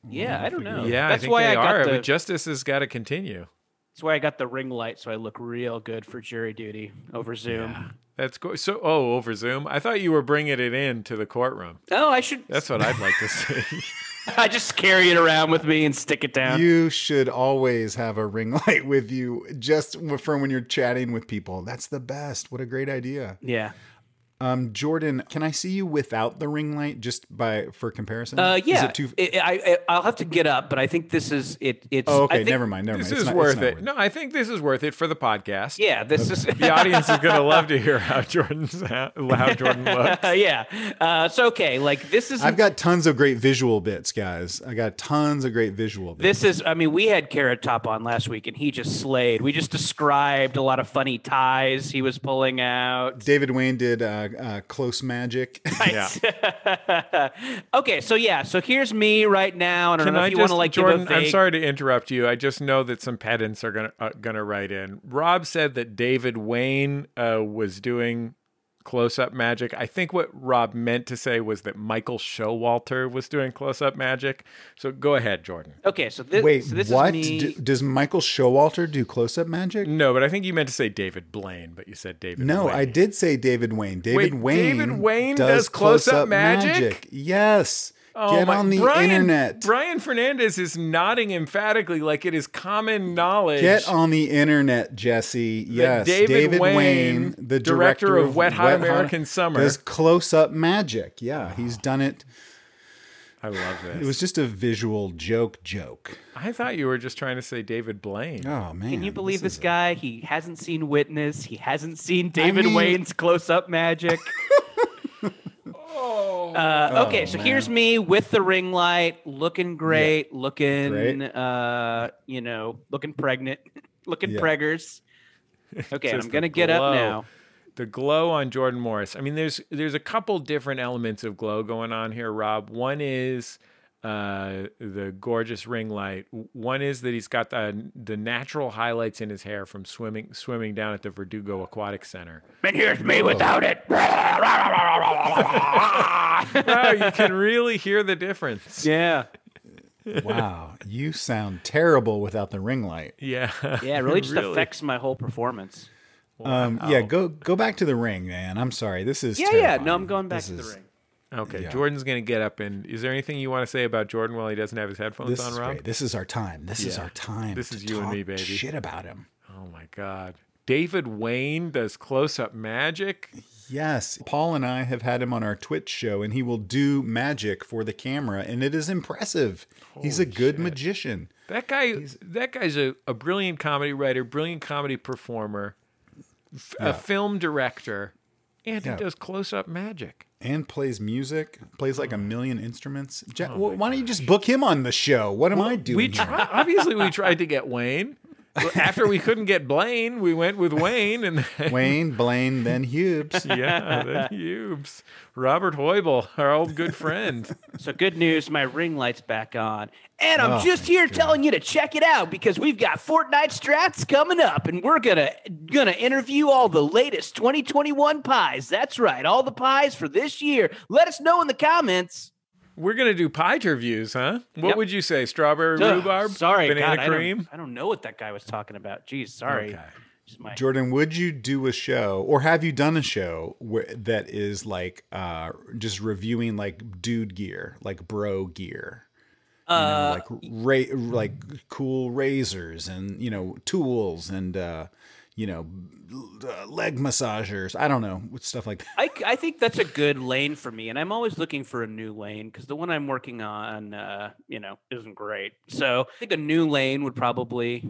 Mm-hmm. yeah, I don't know. Yeah, that's I think why they I got are, the. but justice has got to continue. that's why I got the ring light, so I look real good for jury duty over Zoom. That's go- so. Oh, over Zoom. I thought you were bringing it in to the courtroom. Oh, I should. That's what I'd like to see. I just carry it around with me and stick it down. You should always have a ring light with you, just for when you're chatting with people. That's the best. What a great idea. yeah. Um, Jordan, can I see you without the ring light, just by for comparison? Uh, yeah. Is it too? I, I, I'll have to get up, but I think this is it. It's. oh, I okay. think- Never mind. Never this mind. It's is not- worth it. worth No, I think this is worth it for the podcast. Yeah, this is. The audience is going to love to hear how Jordan's how Jordan looks. yeah. Uh, so okay, like this is I've got tons of great visual bits, guys. I got tons of great visual bits. This is, I mean, we had Carrot Top on last week and he just slayed. We just described a lot of funny ties he was pulling out. David Wain did uh, uh, Close Magic. Yeah. okay, so yeah, so here's me right now. and I don't Can know I if you want to like Jordan? give a I'm sorry to interrupt you. I just know that some pedants are gonna uh, gonna write in. Rob said that David Wain uh, was doing close up magic. I think what Rob meant to say was that Michael Showalter was doing close up magic. So go ahead, Jordan. Okay, so this, Wait, so this what? is me. D- does Michael Showalter do close up magic? No, but I think you meant to say David Blaine, but you said David. No, Wain. I did say David Wain. David Wait, Wain. David Wain does close-up magic? Yes. Oh Get my- on the Brian, internet. Brian Fernandez is nodding emphatically like it is common knowledge. Get on the internet, Jesse. Yes, David Wain, Wain, the director director, of Wet Hot American Summer. does close-up magic. Yeah, he's done it. I love this. It was just a visual joke. Joke. I thought you were just trying to say David Blaine. Oh man, Can you believe this, is a- guy? He hasn't seen Witness. He hasn't seen David mean- Wain's close-up magic. Uh, okay, so here's me with the ring light, looking great, looking, Great. uh, you know, looking pregnant, looking Yeah. preggers. Okay, I'm gonna get up now. The glow on Jordan Morris. I mean, there's there's a couple different elements of glow going on here, Rob. One is uh, the gorgeous ring light. One is that he's got the the natural highlights in his hair from swimming swimming down at the Verdugo Aquatic Center. And here's me without it. Wow, you can really hear the difference. yeah, Wow, you sound terrible without the ring light. Yeah. yeah, it really just Really. affects my whole performance. Um, yeah, go go back to the ring, man. I'm sorry. This is Yeah, yeah. No. I'm going back This to the is- ring. Okay, Yeah. Jordan's gonna get up and is there anything you want to say about Jordan while he doesn't have his headphones This on, is Rob? great. This is our time. This is our time. This to is you and me, baby. Shit about him. Oh my god. David Wain does close up magic. Yes, Paul and I have had him on our Twitch show, and he will do magic for the camera, and it is impressive. He's a good magician. That guy that guy's a, a brilliant comedy writer, brilliant comedy performer, f- Yeah. a film director, and Yeah. he does close up magic. And plays music, plays like a oh. million instruments. Oh well, why don't you just book him on the show? What am I doing? We here? obviously we tried to get Wain. Well, After we couldn't get Blaine, we went with Wain and then, Wain, Blaine, then Hubes. yeah, then Hubes. Robert Hoybel, our old good friend. So good news, my ring light's back on. And I'm Oh, just here telling you to check it out because we've got Fortnite strats coming up and we're gonna gonna interview all the latest 2021 pies. That's right, all the pies for this year. Let us know in the comments. We're gonna do pie reviews, huh? What Yep. would you say? Strawberry Ugh, rhubarb? sorry, banana God, I cream. don't, I don't know what that guy was talking about. Jeez, sorry. Okay. My- Jordan, would you do a show, or have you done a show where, that is like uh, just reviewing like dude gear, like bro gear? You know, Uh, like ra- like cool razors and you know tools and uh, you know uh, leg massagers. I don't know with stuff like that. I, I think that's a good lane for me, and I'm always looking for a new lane because the one I'm working on, uh, you know, isn't great. So I think a new lane would probably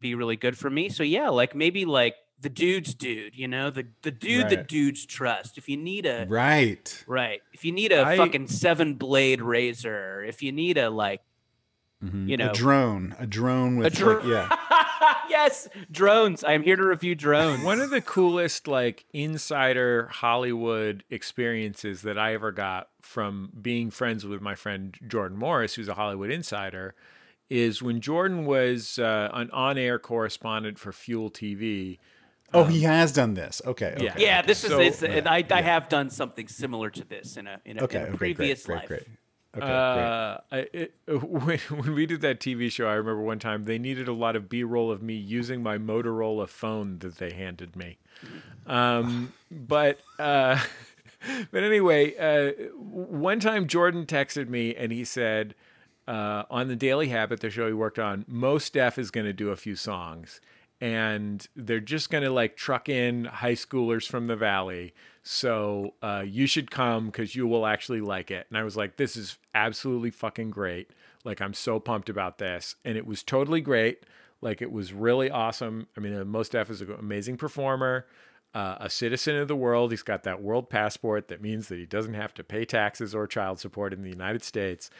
be really good for me. So yeah, like maybe like the dude's dude, you know, the the dude that Right. dudes trust. If you need a Right. right, if you need a I- fucking seven blade razor, if you need a like Mhm. You know. a drone, a drone with a drone, like, yeah. yes, drones. I'm here to review drones. One of the coolest like insider Hollywood experiences that I ever got from being friends with my friend Jordan Morris, who's a Hollywood insider, is when Jordan was uh, an on-air correspondent for Fuel TV. Oh, he has done this. Okay. okay. yeah. yeah, this is So- it's, and I, I have done something similar to this in a in a, Okay. in a okay. previous great, life. Great. Great. Okay. Uh, I, it, when, when we did that TV show, I remember one time they needed a lot of B-roll of me using my Motorola phone that they handed me. Um, but uh, but anyway, uh, one time Jordan texted me and he said uh, on the Daily Habit, the show he worked on, Mos Def is going to do a few songs. And they're just going to like truck in high schoolers from the valley. So uh, you should come because you will actually like it. And I was like, this is absolutely fucking great. Like, I'm so pumped about this. And it was totally great. Like, it was really awesome. I mean, uh, Mos Def is an amazing performer uh, a citizen of the world. He's got that world passport that means that he doesn't have to pay taxes or child support in the United States.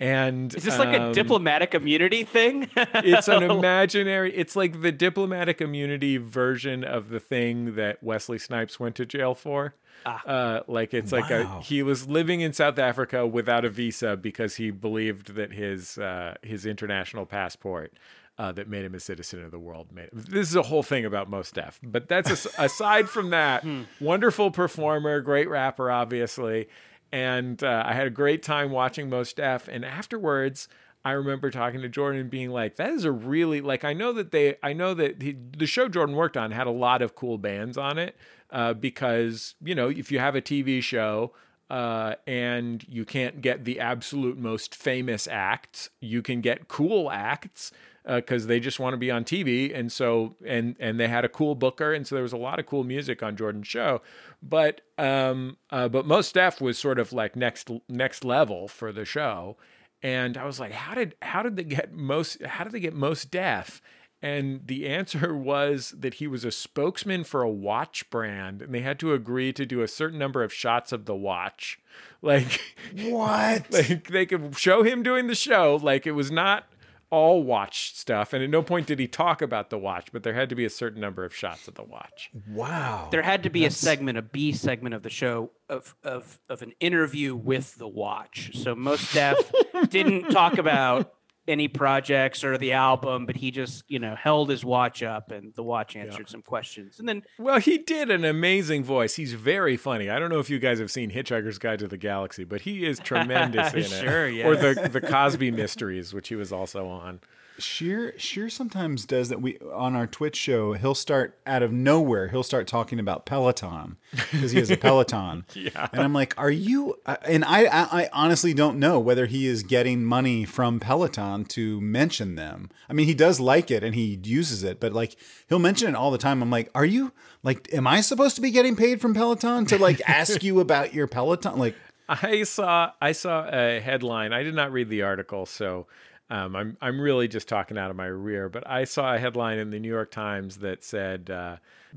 And Is this like a um, diplomatic immunity thing? It's an imaginary. It's like the diplomatic immunity version of the thing that Wesley Snipes went to jail for. Uh, like it's like a he was living in South Africa without a visa because he believed that his uh, his international passport uh, that made him a citizen of the world made him. This is a whole thing about Mos Def, but that's as- aside from that. Wonderful performer, great rapper, obviously, and uh, I had a great time watching Mos Def. And afterwards, I remember talking to Jordan and being like, "That is a really like I know that they I know that he, the show Jordan worked on had a lot of cool bands on it uh, because you know if you have a TV show." Uh, and you can't get the absolute most famous acts. You can get cool acts because they just want to be on TV, and so and and they had a cool booker, and so there was a lot of cool music on Jordan's show. But um, uh, but Mos Def was sort of like next next level for the show, and I was like, how did how did they get most how did they get Mos Def? And the answer was that he was a spokesman for a watch brand, and they had to agree to do a certain number of shots of the watch. Like, What? like they could show him doing the show. Like it was not all watch stuff, and at no point did he talk about the watch, but there had to be a certain number of shots of the watch. wow. there had to be a segment, a B segment of the show of of of an interview with the watch. So Mos Def didn't talk about any projects or the album, but he just you know held his watch up and the watch answered some questions, and then Well, he did an amazing voice. He's very funny. I don't know if you guys have seen Hitchhiker's Guide to the Galaxy, but he is tremendous in it. Sure, Or the the Cosby Mysteries, which he was also on. Scheer Scheer sometimes does that. We on our Twitch show, he'll start out of nowhere. He'll start talking about Peloton because he has a Peloton. Yeah. and I'm like, "Are you?" uh, And I, I, I honestly don't know whether he is getting money from Peloton to mention them. I mean, he does like it and he uses it, but like he'll mention it all the time. I'm like, "Are you like? Am I supposed to be getting paid from Peloton to like ask you about your Peloton?" Like, I saw I saw a headline. I did not read the article, so um, I'm I'm really just talking out of my rear. But I saw a headline in the New York Times that said uh,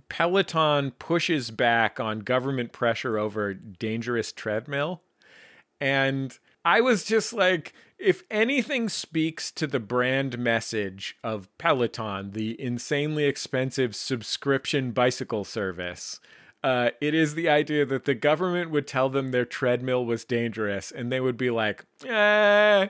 Peloton pushes back on government pressure over dangerous treadmill, and I was just like, if anything speaks to the brand message of Peloton, the insanely expensive subscription bicycle service, uh, it is the idea that the government would tell them their treadmill was dangerous, and they would be like, eh.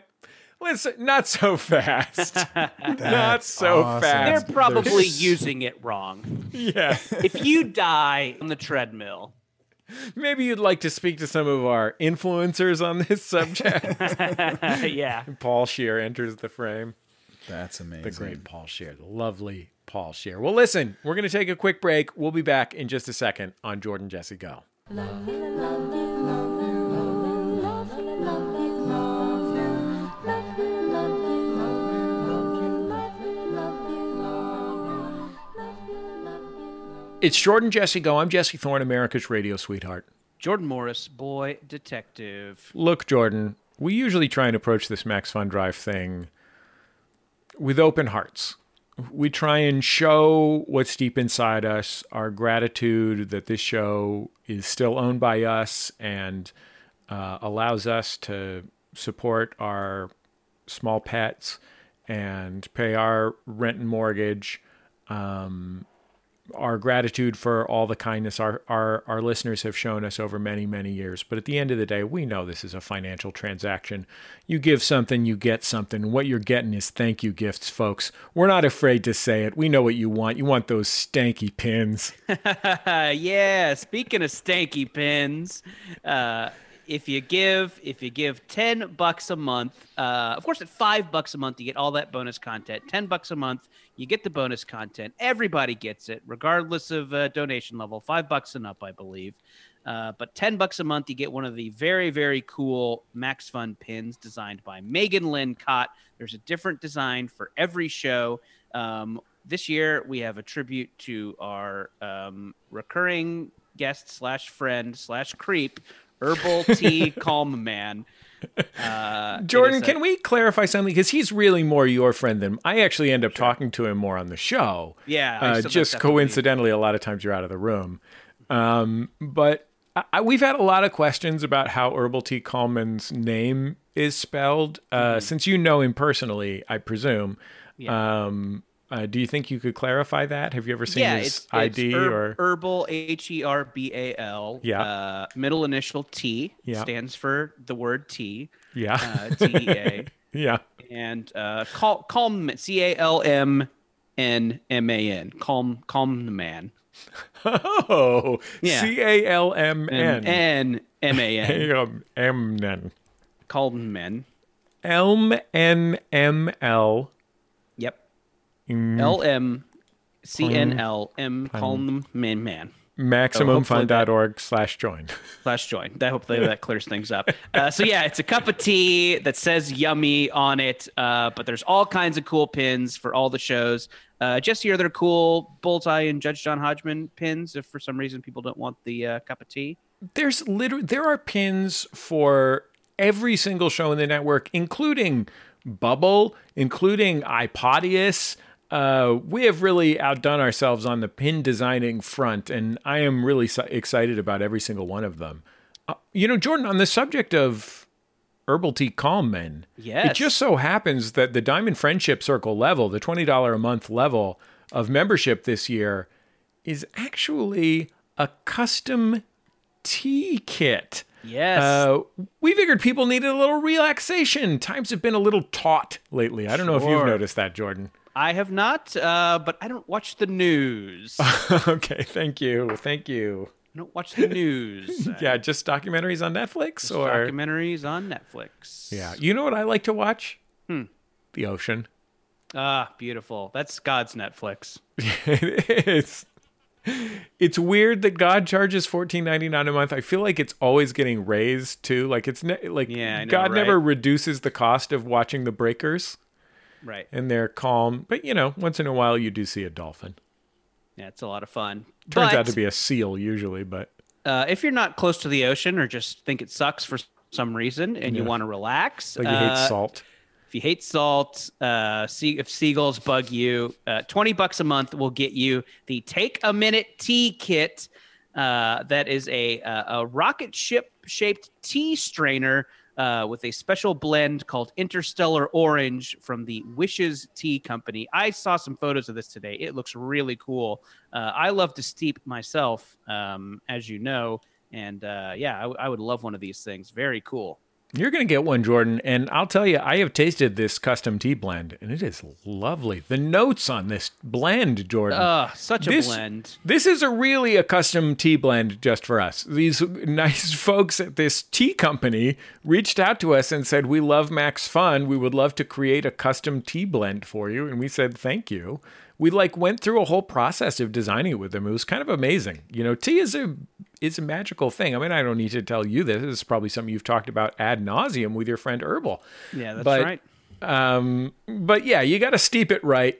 Let's not so fast. not so awesome. they're fast. probably There's- using it wrong. Yeah. If you die on the treadmill, Maybe you'd like to speak to some of our influencers on this subject. yeah, Paul Scheer enters the frame. that's amazing. The great Paul Scheer, the lovely Paul Scheer. Well, listen, we're going to take a quick break. We'll be back in just a second on Jordan Jesse Go. Love you, love you, love It's Jordan Jesse Go. I'm Jesse Thorne, America's radio sweetheart. Jordan Morris, boy detective. Look, Jordan, we usually try and approach this Max Fun Drive thing with open hearts. We try and show what's deep inside us, our gratitude that this show is still owned by us and uh, allows us to support our small pets and pay our rent and mortgage. Um, our gratitude for all the kindness our, our, our listeners have shown us over many, many years. But at the end of the day, we know this is a financial transaction. You give something, you get something. What you're getting is thank you gifts, folks. We're not afraid to say it. We know what you want. You want those stanky pins. yeah, speaking of stanky pins, uh, if you give if you give 10 bucks a month uh, of course at 5 bucks a month you get all that bonus content. 10 bucks a month you get the bonus content. Everybody gets it regardless of uh, donation level. 5 bucks and up i believe. Uh, but 10 bucks a month you get one of the very very cool max fun pins designed by megan lynn kott. There's a different design for every show. Um, this year we have a tribute to our um, recurring guest slash friend slash creep herbal tea calm man uh, Jordan, a- can we clarify something? Because he's really more your friend than I actually end up talking to him more on the show. Yeah, Uh, just coincidentally, a lot of times you're out of the room. Um, but I, we've had a lot of questions about how Herbal Tea Coleman's name is spelled. Uh, Since you know him personally, I presume. Mm-hmm. Yeah. Um, uh, do you think you could clarify that? Have you ever seen yeah, his it's, ID it's herb- or? herbal H E R B A L. Yeah. Uh, middle initial T Yeah. stands for the word T. yeah, Uh, T E A. yeah. and uh, call calm C A L M N M A N. Calm calm the man. Oh, Yeah. C A L M N. N M A N. M N. Calm men. Elm N M L. Mm. L M C N L M. Calm man man. MaximumFun.org slash join. slash join. I hope that clears things up. Uh, so yeah, it's a cup of tea that says "yummy" on it, uh, but there's all kinds of cool pins for all the shows. Uh, just here, they're cool Bullseye and Judge John Hodgman pins. If for some reason people don't want the uh, cup of tea, There's literally there are pins for every single show in the network, including Bubble, including iPodius. Uh, we have really outdone ourselves on the pin designing front, and I am really so- excited about every single one of them. Uh, you know, Jordan, on the subject of herbal tea calm men, yes. it just so happens that the Diamond Friendship Circle level, the twenty dollar a month level of membership this year, is actually a custom tea kit. yes, Uh, we figured people needed a little relaxation. Times have been a little taut lately. I don't know if you've noticed that, Jordan. I have not, uh, but I don't watch the news. Okay, thank you, thank you. don't watch the news. Yeah, just documentaries on Netflix, or Documentaries on Netflix. yeah. You know what I like to watch? The ocean. Ah, beautiful. That's God's Netflix. it's it's weird that God charges fourteen ninety nine a month. I feel like it's always getting raised too. Like it's ne- like Yeah, know, God never reduces the cost of watching the breakers, Right. and they're calm. But you know, once in a while you do see a dolphin. Yeah, it's a lot of fun. Turns But- out to be a seal usually, but uh, if you're not close to the ocean or just think it sucks for some reason and you want to relax, like you uh, hate salt. if you hate salt, uh, see if seagulls bug you, uh, twenty bucks a month will get you the Take a Minute Tea Kit. Uh, that is a a, a rocket ship shaped tea strainer uh, with a special blend called Interstellar Orange from the Wishes Tea Company. I saw some photos of this today. It looks really cool. Uh, I love to steep myself, um, as you know, and uh, yeah, I, w- I would love one of these things. Very cool. You're going to get one, Jordan. And I'll tell you, I have tasted this custom tea blend, and it is lovely. The notes on this blend, Jordan. Uh, such a This- blend. This is a really a custom tea blend just for us. These nice folks at this tea company reached out to us and said, We love Max Fun. We would love to create a custom tea blend for you. And we said, Thank you. we like went through a whole process of designing it with them. It was kind of amazing. You know, tea is a is a magical thing. I mean, I don't need to tell you this. This is probably something you've talked about ad nauseum with your friend Herbal. Yeah, that's But- right. Um, but yeah, you got to steep it right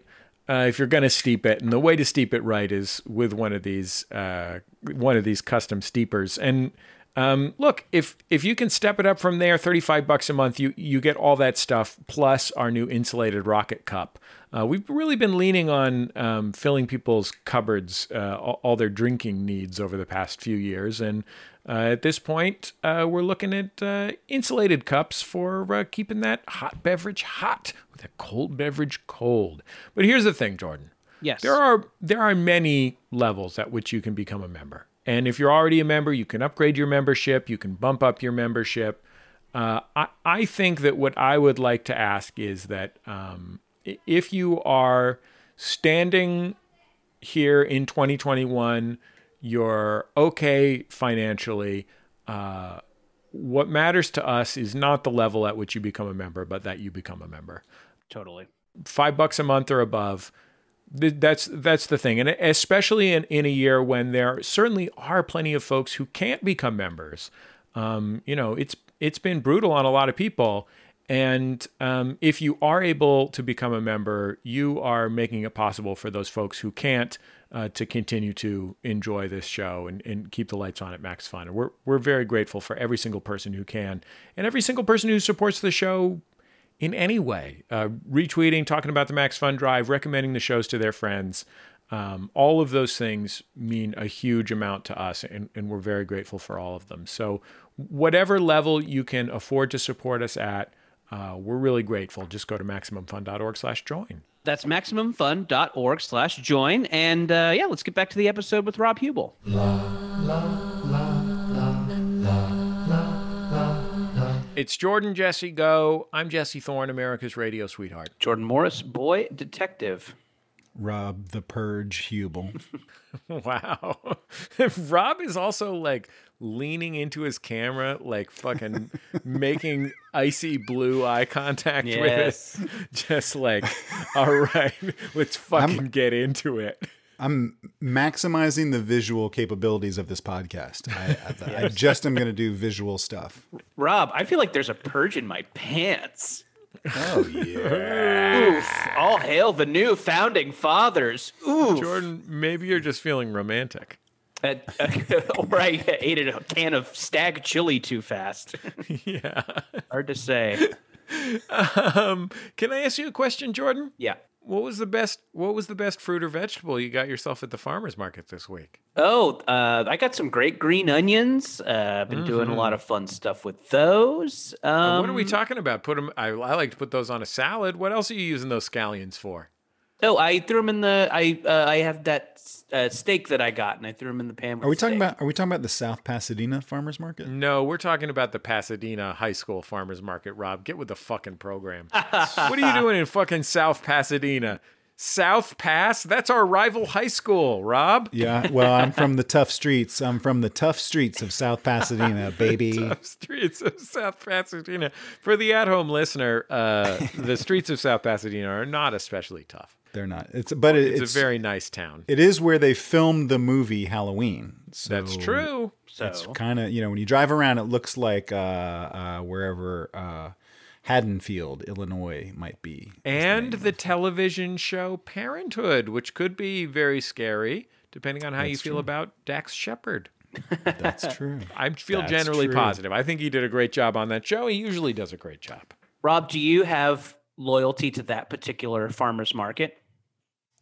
uh, if you're going to steep it, and the way to steep it right is with one of these uh, one of these custom steepers. And um, look, if if you can step it up from there, thirty five bucks a month, you you get all that stuff plus our new insulated rocket cup. Uh, we've really been leaning on um, filling people's cupboards, uh, all, all their drinking needs over the past few years, and uh, at this point, uh, we're looking at uh, insulated cups for uh, keeping that hot beverage hot with a cold beverage cold. But here's the thing, Jordan. Yes. There are there are many levels at which you can become a member, and if you're already a member, you can upgrade your membership. You can bump up your membership. Uh, I I think that what I would like to ask is that um, if you are standing here in 2021, you're okay financially. Uh, what matters to us is not the level at which you become a member, but that you become a member Totally. five bucks a month or above. That's that's the thing, and especially in, in a year when there certainly are plenty of folks who can't become members. Um, you know, it's it's been brutal on a lot of people, and um, if you are able to become a member, you are making it possible for those folks who can't uh, to continue to enjoy this show and, and keep the lights on at Max Fun. We're we're very grateful for every single person who can, and every single person who supports the show in any way, uh, retweeting, talking about the Max Fun Drive, recommending the shows to their friends. Um, all of those things mean a huge amount to us, and, and we're very grateful for all of them. So, whatever level you can afford to support us at, uh, we're really grateful. Just go to maximumfun.org/join. That's maximumfun.org slash join. And uh, yeah, let's get back to the episode with Rob Huebel. It's Jordan Jesse Go. I'm Jesse Thorne, America's radio sweetheart. Jordan Morris, boy detective. Rob the Purge Huebel. Wow. Rob is also like leaning into his camera, like fucking making icy blue eye contact Yes. with it. Just like, all right, let's fucking get into it. I'm maximizing the visual capabilities of this podcast. I, I, I just am going to do visual stuff. Rob, I feel like there's a purge in my pants. Oh yeah. Oof. All hail the new founding fathers. Ooh. Jordan, maybe you're just feeling romantic. or I ate a can of stag chili too fast. Yeah. Hard to say. Um, can I ask you a question, Jordan? Yeah. What was the best what was the best fruit or vegetable you got yourself at the farmers market this week? Oh, uh, I got some great green onions. Uh, I've been doing a lot of fun stuff with those. Um, Uh, what are we talking about? Put them I, I like to put those on a salad. What else are you using those scallions for? Oh, I threw them in the. I uh, I have that uh, steak that I got, and I threw them in the pan. With Are we talking steak. about? Are we talking about the South Pasadena Farmers Market? No, we're talking about the Pasadena High School Farmers Market, Rob. Get with the fucking program. what are you doing in fucking South Pasadena? South Pass? That's our rival high school, Rob. Yeah. Well, I'm from the tough streets. I'm from the tough streets of South Pasadena, baby. Streets of South Pasadena. For the at home listener, uh, the streets of South Pasadena are not especially tough. They're not. It's but it, It's, it's, a very nice town. It is where they filmed the movie Halloween. So That's true. So It's kind of you know when you drive around, it looks like uh, uh, wherever uh, Haddonfield, Illinois, might be. And the television show Parenthood, which could be very scary, depending on how you feel about Dax Shepard. That's true. I feel That's generally true. positive. I think he did a great job on that show. He usually does a great job. Rob, do you have loyalty to that particular farmer's market?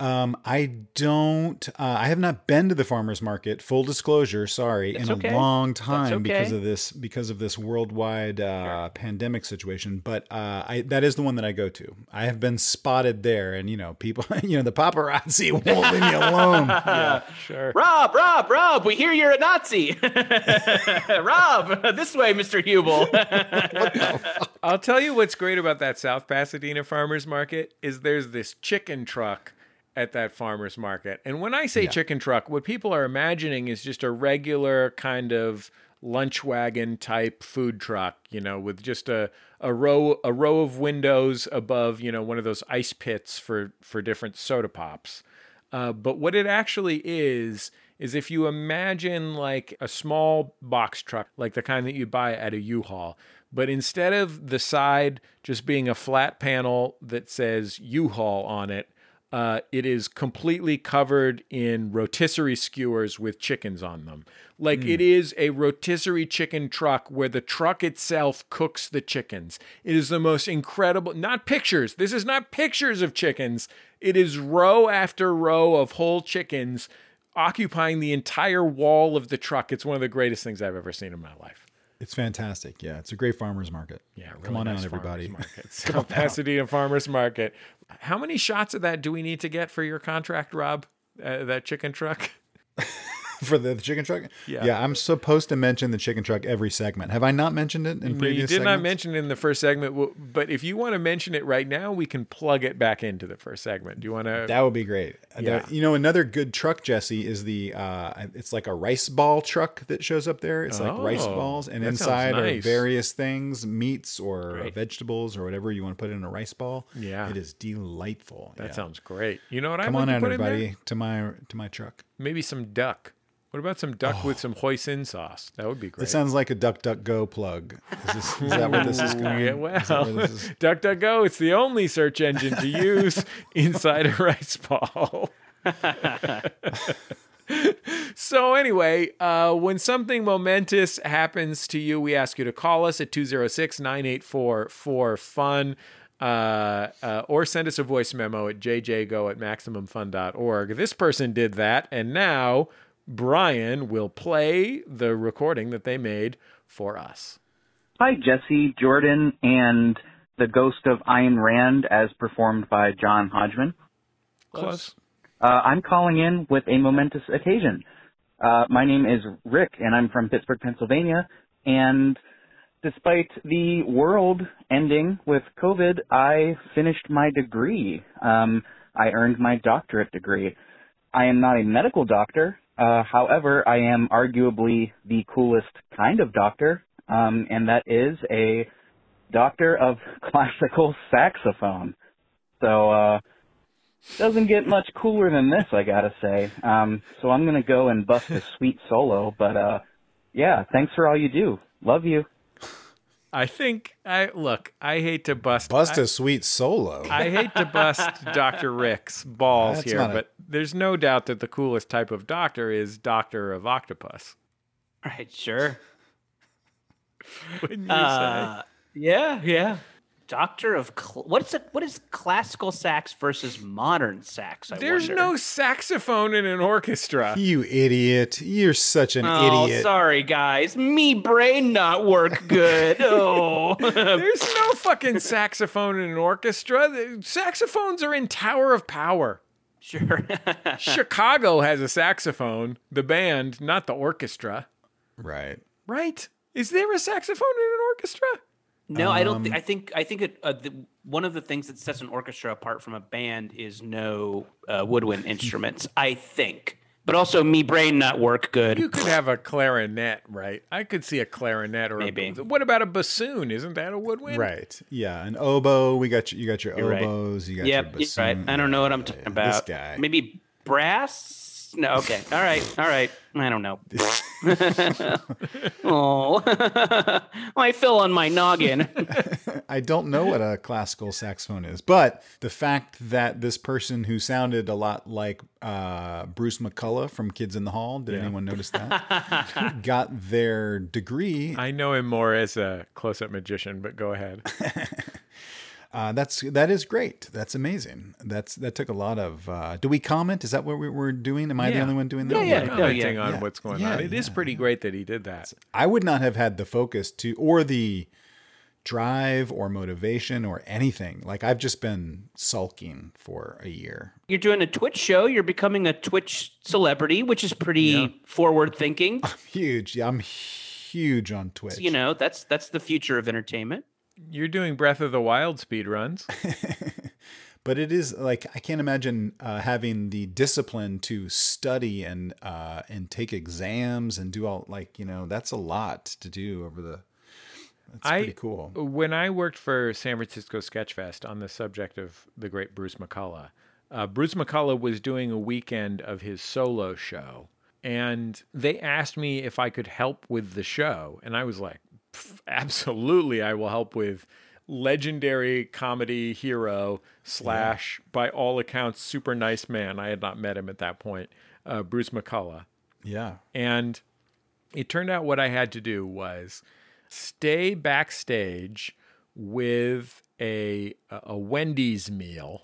Um, I don't. Uh, I have not been to the farmers market. Full disclosure, sorry, That's in okay. a long time because of this because of this worldwide uh, pandemic situation. But uh, I that is the one that I go to. I have been spotted there, and you know, people, you know, the paparazzi won't leave me alone. Yeah, sure. Rob, Rob, Rob, we hear you're a Nazi. Rob, this way, Mr. Huebel. I'll tell you what's great about that South Pasadena farmers market is there's this chicken truck at that farmers market. And when I say chicken truck, what people are imagining is just a regular kind of lunch wagon type food truck, you know, with just a, a row a row of windows above, you know, one of those ice pits for for different soda pops. Uh, but what it actually is is if you imagine like a small box truck, like the kind that you buy at a U-Haul, but instead of the side just being a flat panel that says U-Haul on it, uh, it is completely covered in rotisserie skewers with chickens on them. Like it is a rotisserie chicken truck where the truck itself cooks the chickens. It is the most incredible, not pictures. This is not pictures of chickens. It is row after row of whole chickens occupying the entire wall of the truck. It's one of the greatest things I've ever seen in my life. It's fantastic. Yeah, it's a great farmers market. Yeah, really come on nice out, everybody. South Pasadena Farmers Market. How many shots of that do we need to get for your contract, Rob? Uh, that chicken truck? For the chicken truck, Yeah. yeah, I'm supposed to mention the chicken truck every segment. Have I not mentioned it in No, you previous? did not segments? mention it in the first segment, but if you want to mention it right now, we can plug it back into the first segment. Do you want to? That would be great. Yeah. you know, another good truck, Jesse, is the uh, it's like a rice ball truck that shows up there. It's like rice Oh, balls, and inside are various things, meats or Great. vegetables or whatever you want to put in a rice ball. Yeah. it is delightful. That Yeah. sounds great. You know what Come I'd on out, to put in there? everybody, to my to my truck. Maybe some duck. What about some duck with some hoisin sauce? That would be great. It sounds like a Duck Duck Go plug. Is, this, is that where this is going? Yeah, Is well, where this is- DuckDuckGo, it's the only search engine to use inside a rice ball. so anyway, uh, when something momentous happens to you, we ask you to call us at 206-984-4FUN. Uh, uh, or send us a voice memo at jjgo at maximumfun.org. This person did that, and now Brian will play the recording that they made for us. Hi, Jesse, Jordan, and the ghost of Ayn Rand as performed by John Hodgman. Close. Uh, I'm calling in with a momentous occasion. Uh, my name is Rick, and I'm from Pittsburgh, Pennsylvania. And despite the world ending with COVID, I finished my degree. Um, I earned my doctorate degree. I am not a medical doctor. Uh, however, I am arguably the coolest kind of doctor, um, and that is a doctor of classical saxophone. So, uh, doesn't get much cooler than this, I gotta say. Um, so I'm gonna go and bust a sweet solo, but uh, yeah, thanks for all you do. Love you. I think I look. I hate to bust. Bust I, a sweet solo. I hate to bust Doctor Rick's balls That's here, not a- but there's no doubt that the coolest type of doctor is Doctor of Octopus. Right, sure. Wouldn't you Uh, yeah, yeah. Doctor of cl- what's it? What is classical sax versus modern sax? I? There's wonder? no saxophone in an orchestra. you idiot! You're such an Oh, idiot. sorry, guys. Me brain not work good. Oh, There's no fucking saxophone in an orchestra. The saxophones are in Tower of Power. sure. Chicago has a saxophone, the band, not the orchestra. Right. Right? Is there a saxophone in an orchestra? No, I don't. Um, Th- I think. I think it, uh, the, one of the things that sets an orchestra apart from a band is no uh, woodwind instruments. I think, but also me brain not work good. You could have a clarinet, right? I could see a clarinet or Maybe. A, what about a bassoon? Isn't that a woodwind? Right. Yeah. An oboe. We got you. You got your You're right. oboes. You got Yep, your you're bassoon. right. I don't know what I'm talking about. This guy. Maybe brass? No, okay. All right. All right. I don't know. oh, I fell on my noggin. I don't know what a classical saxophone is, but the fact that this person who sounded a lot like uh, Bruce McCulloch from Kids in the Hall, did anyone notice that? got their degree. I know him more as a close-up magician, but go ahead. Uh, that's that is great. That's amazing. That's that took a lot of. Uh, do we comment? Is that what we, we're doing? Am I the only one doing that? Yeah, yeah. We're commenting yeah. on Yeah. what's going Yeah, on. It is yeah, pretty great that he did that. I would not have had the focus to or the drive or motivation or anything. Like I've just been sulking for a year. You're doing a Twitch show. You're becoming a Twitch celebrity, which is pretty forward thinking. Huge. Yeah, I'm huge on Twitch. You know, that's that's the future of entertainment. You're doing Breath of the Wild speed runs. but it is like I can't imagine uh, having the discipline to study and uh, and take exams and do all like you know that's a lot to do over the. That's I- pretty cool. When I worked for San Francisco Sketchfest on the subject of the great Bruce McCulloch, uh, Bruce McCulloch was doing a weekend of his solo show, and they asked me if I could help with the show, and I was like, "Pff, absolutely, I will help with legendary comedy hero slash by all accounts super nice man. I had not met him at that point, uh, Bruce McCulloch. Yeah. And it turned out what I had to do was stay backstage with a a Wendy's meal,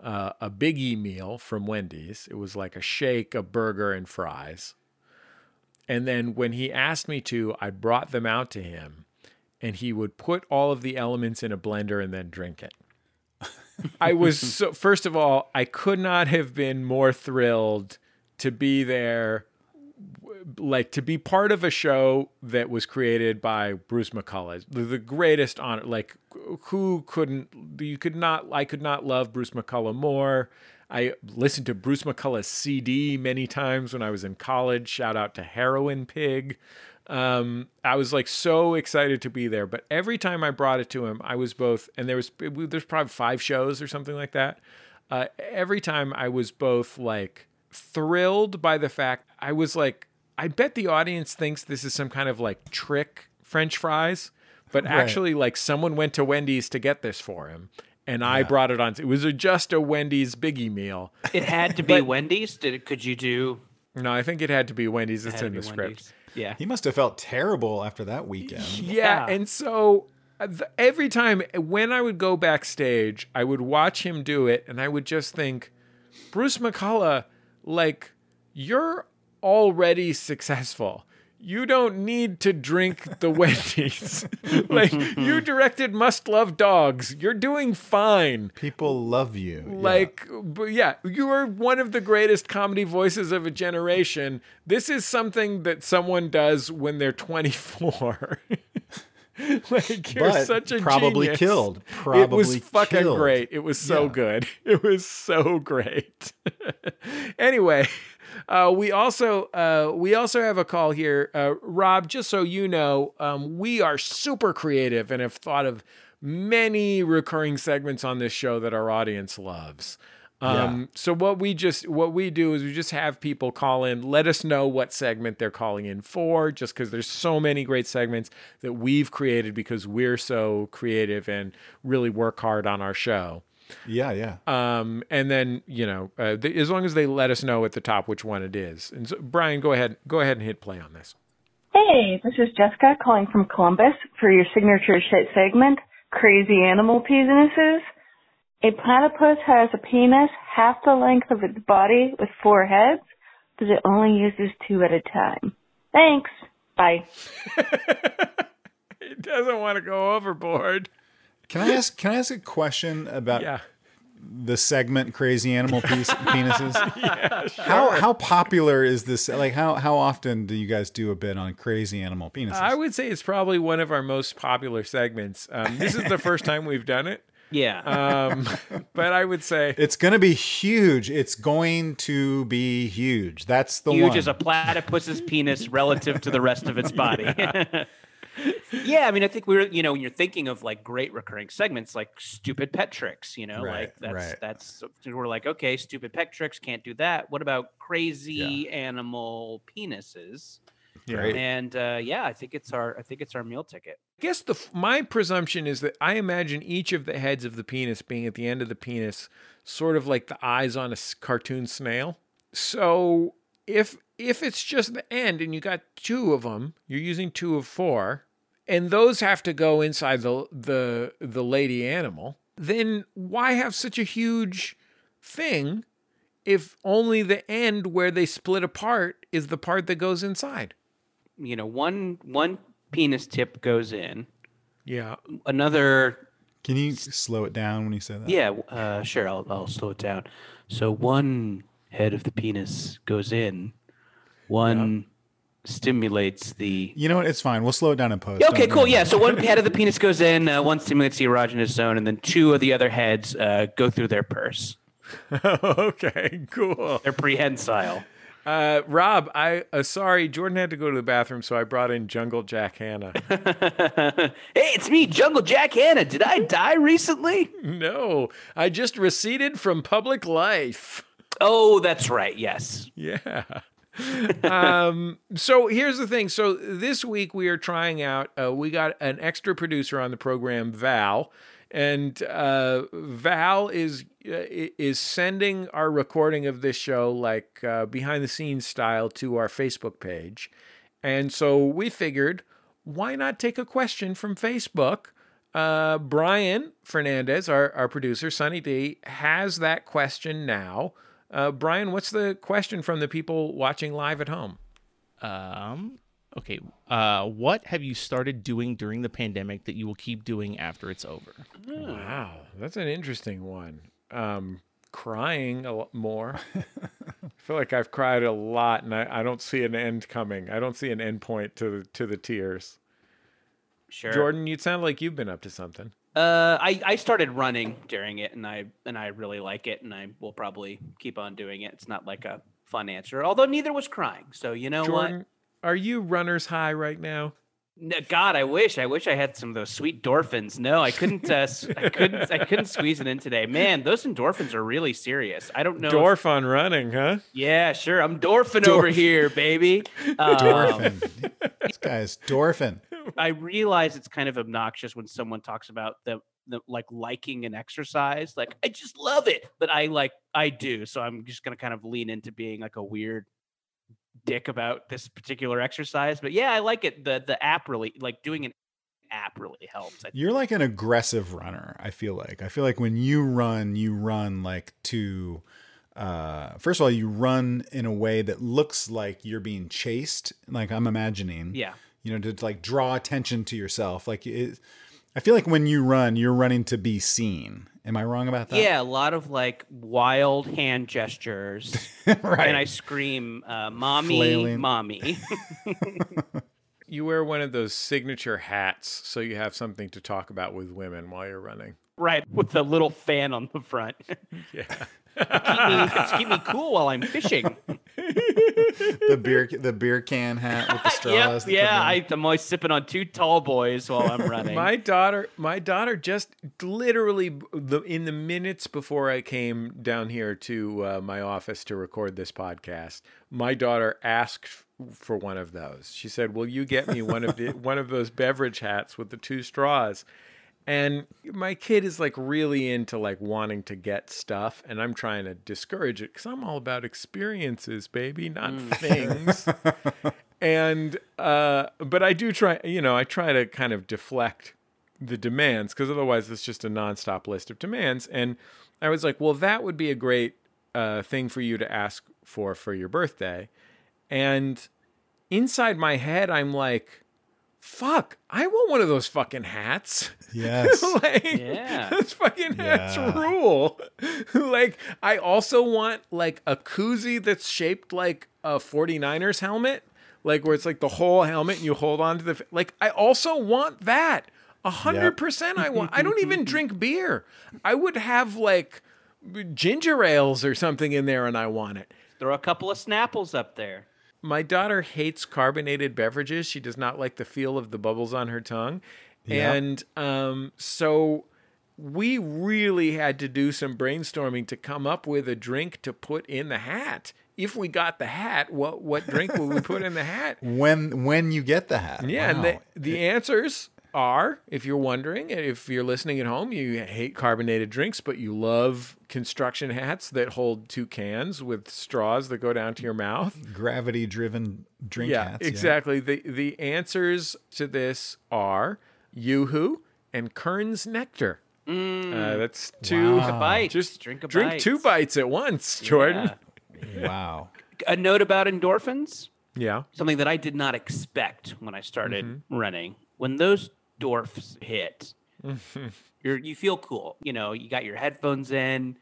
uh, a biggie meal from Wendy's. It was like a shake, a burger, and fries. And then when he asked me to, I brought them out to him, and he would put all of the elements in a blender and then drink it. I was so first of all, I could not have been more thrilled to be there like to be part of a show that was created by Bruce McCulloch, the, the greatest honor. Like, who couldn't? You could not. I could not love Bruce McCulloch more. I listened to Bruce McCulloch's CD many times when I was in college. Shout out to Heroin Pig. Um, I was like so excited to be there, but every time I brought it to him, I was both, and there was there's probably five shows or something like that. Uh, every time I was both like thrilled by the fact I was like, I bet the audience thinks this is some kind of like trick French fries, but actually, like someone went to Wendy's to get this for him, and I brought it on. It was a, just a Wendy's biggie meal. It had to be Wendy's. Did it, could you do? No, I think it had to be Wendy's. It's had in be the Wendy's? script. Yeah. He must have felt terrible after that weekend. Yeah, Yeah. and so uh, every time when I would go backstage, I would watch him do it, and I would just think, Bruce McCulloch, like you're already successful. You don't need to drink the Wendy's. like you directed Must Love Dogs. You're doing fine. People love you. Yeah. Like, but yeah, you are one of the greatest comedy voices of a generation. This is something that someone does when they're 24. like, you're But such a probably genius. killed. it was fucking killed. great. It was so Yeah. good. It was so great. anyway, uh, we also uh, we also have a call here, uh, Rob. Just so you know, um, we are super creative and have thought of many recurring segments on this show that our audience loves. Um, So what we just what we do is we just have people call in, let us know what segment they're calling in for, just because there's so many great segments that we've created because we're so creative and really work hard on our show. Yeah, yeah. Um, and then you know, uh, th- as long as they let us know at the top which one it is. And so, Brian, go ahead, go ahead and hit play on this. Hey, this is Jessica calling from Columbus for your signature shit segment, Crazy Animal Penises. A platypus has a penis half the length of its body with four heads, but it only uses two at a time. Thanks. Bye. He doesn't want to go overboard. Can I ask? Can I ask a question about Yeah. the segment "Crazy Animal Piece, Penises"? How how popular is this? Like how how often do you guys do a bit on crazy animal penises? I would say it's probably one of our most popular segments. Um, this is the first time we've done it. Yeah. Um, but I would say it's going to be huge. It's going to be huge. That's the Huge one. as a platypus's penis relative to the rest of its body. yeah, I mean, I think we're you know when you're thinking of like great recurring segments like stupid pet tricks, you know, Right, like that's right. that's we're like okay, stupid pet tricks can't do that. What about crazy animal penises? Great. And uh, yeah, I think it's our I think it's our meal ticket. I guess the my presumption is that I imagine each of the heads of the penis being at the end of the penis, sort of like the eyes on a cartoon snail. So if if it's just the end and you got two of them, you're using two of four, and those have to go inside the the the lady animal. Then why have such a huge thing if only the end where they split apart is the part that goes inside? You know, one one penis tip goes in, Yeah. another Can you slow it down when you say that? Yeah, uh, sure. I'll I'll slow it down. So one head of the penis goes in, one stimulates the. You know what? It's fine. We'll slow it down in post. Yeah, okay, Don't cool. Yeah, so one head of the penis goes in, uh, one stimulates the erogenous zone, and then two of the other heads uh, go through their purse. okay, cool. They're prehensile. Uh, Rob, I uh, sorry, Jordan had to go to the bathroom, so I brought in Jungle Jack Hanna. hey, it's me, Jungle Jack Hanna. Did I die recently? no, I just receded from public life. Oh, that's right. Yes. Yeah. um, so here's the thing. So this week we are trying out. Uh, we got an extra producer on the program, Val, and uh, Val is uh, is sending our recording of this show like uh, behind the scenes style to our Facebook page, and so we figured why not take a question from Facebook. Uh, Brian Fernandez, our, our producer, Sunny D, has that question now. Uh, Brian, what's the question from the people watching live at home? Um, okay. Uh, what have you started doing during the pandemic that you will keep doing after it's over? Wow, that's an interesting one. Um, crying a lot more. I feel like I've cried a lot, and I, I don't see an end coming. I don't see an end point to the, to the tears. Sure. Jordan, you sound like you've been up to something. Uh, I, I started running during it, and I and I really like it, and I will probably keep on doing it. It's not like a fun answer, although neither was crying. So you know Jordan, are you runner's high right now? what? God, I wish I wish I had some of those sweet endorphins. No, I couldn't. Uh, s- I couldn't. I couldn't squeeze it in today. Man, those endorphins are really serious. I don't know. if- Dorf on running, huh? yeah, sure. I'm dorfing over here, baby. Um, Dorfin. this guy's Dorfin. I realize it's kind of obnoxious when someone talks about the, the like liking an exercise. Like I just love it, but I like I do. So I'm just gonna kind of lean into being like a weird dick about this particular exercise. But yeah, I like it. The the app really like doing an app really helps. You're like an aggressive runner. I feel like. I feel like when you run, you run like to. Uh, first of all, you run in a way that looks like you're being chased. Like I'm imagining. Yeah. You know, to like draw attention to yourself. Like it, I feel like when you run, you're running to be seen. Am I wrong about that? Yeah, a lot of like wild hand gestures, right. and I scream, uh, "Mommy, Flailing. mommy!" You wear one of those signature hats so you have something to talk about with women while you're running. right, with a little fan on the front. Yeah. keep me, keep me cool while I'm fishing. The beer the beer can hat with the straws. Yep, yeah. I, I'm always sipping on two tall boys while I'm running. My daughter, my daughter just literally the in the minutes before I came down here to uh, my office to record this podcast, my daughter asked for one of those. She said, "Will you get me one of the one of those beverage hats with the two straws?" And my kid is like really into like wanting to get stuff, and I'm trying to discourage it because I'm all about experiences, baby, not things. and uh, but I do try, you know, I try to kind of deflect the demands because otherwise it's just a nonstop list of demands. And I was like, well, that would be a great uh, thing for you to ask for for your birthday. And inside my head, I'm like, fuck, I want one of those fucking hats. Yes. like, Yeah. those fucking hats Yeah. rule. like, I also want like a koozie that's shaped like a 49ers helmet, like where it's like the whole helmet and you hold on to the, like, I also want that. A hundred percent I want. I don't even drink beer. I would have like ginger ales or something in there and I want it. Throw a couple of Snapples up there. My daughter hates carbonated beverages. She does not like the feel of the bubbles on her tongue. Yeah. And um, so we really had to do some brainstorming to come up with a drink to put in the hat. If we got the hat, what what drink would we put in the hat? when when you get the hat. Yeah, and Wow. the, the answers are, if you're wondering, if you're listening at home, you hate carbonated drinks, but you love construction hats that hold two cans with straws that go down to your mouth. gravity driven drink yeah, hats. exactly. The the answers to this are Yoo-hoo and Kern's Nectar. Uh, that's two Wow. A bite. Just drink a drink bite. two bites at once, Jordan. Yeah. Wow. A note about endorphins. Yeah. Something that I did not expect when I started Mm-hmm. running. When those dwarfs hit, you're you feel cool. You know, you got your headphones in.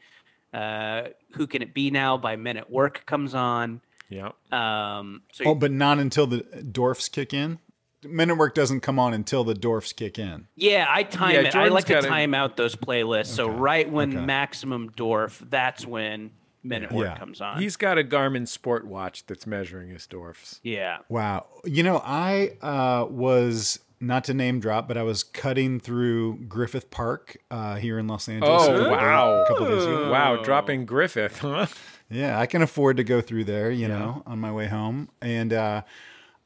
Uh, Who can it be now? By Men at Work comes on. Yeah. Um, so Oh, but not until the dwarfs kick in. Men at Work doesn't come on until the dwarfs kick in. yeah, I time Yeah, it. I like to gotta- time out those playlists. So right when Okay. Maximum Dwarf, that's when Men at Work Yeah. comes on. He's got a Garmin sport watch that's measuring his dwarfs. yeah. Wow. You know, I uh, was not to name drop, but I was cutting through Griffith Park uh, here in Los Angeles. Oh, a wow. A couple days ago. Wow, dropping Griffith, huh? Yeah, I can afford to go through there, you know, on my way home. And uh,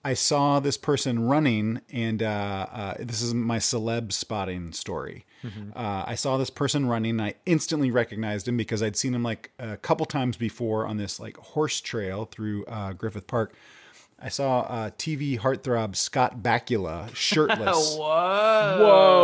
I saw this person running, and uh, uh, this is my celeb spotting story. Uh, I saw this person running, and I instantly recognized him because I'd seen him like a couple times before on this like horse trail through uh, Griffith Park. I saw uh, TV heartthrob Scott Bakula shirtless. Whoa,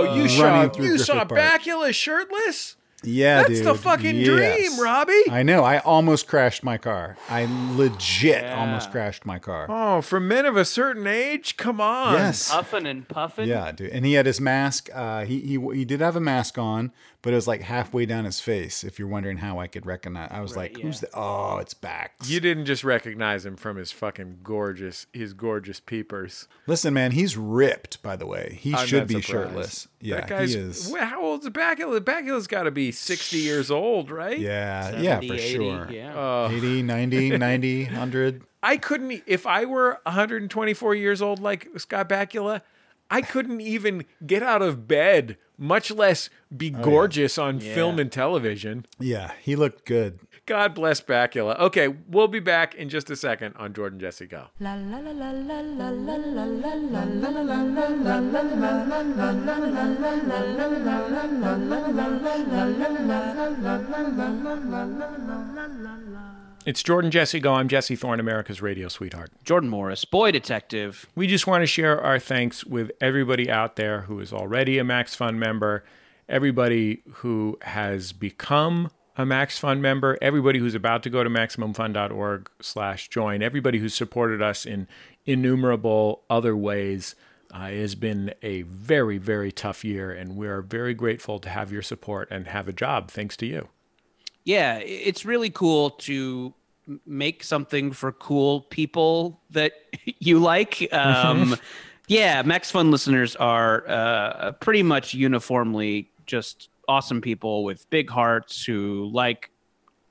Whoa! you saw Running through you saw Park. Bakula shirtless? Yeah, That's the fucking Yes. dream, Robbie. I know. I almost crashed my car. I legit almost crashed my car. Oh, for men of a certain age? Come on. Yes. Puffing and puffing. Yeah, dude. And he had his mask. Uh, he he he did have a mask on, but it was like halfway down his face. If you're wondering how I could recognize, I was like, "Who's the? Oh, it's Bax." You didn't just recognize him from his fucking gorgeous, his gorgeous peepers. Listen, man, he's ripped. By the way, he I'm should be surprised. shirtless. Yeah, that guy's, he is. Wh- How old's Bakula? Bakula's got to be 60 years old, right? Yeah, yeah, for 80, sure. Yeah. 80, 90, 90, 100. I couldn't, if I were 124 years old like Scott Bakula, I couldn't even get out of bed, much less be gorgeous on film and television. Yeah, he looked good. God bless Bakula. Okay, we'll be back in just a second on Jordan Jesse Go. It's Jordan Jesse Go. I'm Jesse Thorne, America's radio sweetheart. Jordan Morris, boy detective. We just want to share our thanks with everybody out there who is already a Max Fun member, everybody who has become a Max Fun member, everybody who's about to go to MaximumFun.org slash join, everybody who's supported us in innumerable other ways. Uh, it has been a very, very tough year, and we are very grateful to have your support and have a job thanks to you. Yeah, it's really cool to make something for cool people that you like. Um, yeah, Max Fun listeners are uh, pretty much uniformly just awesome people with big hearts who like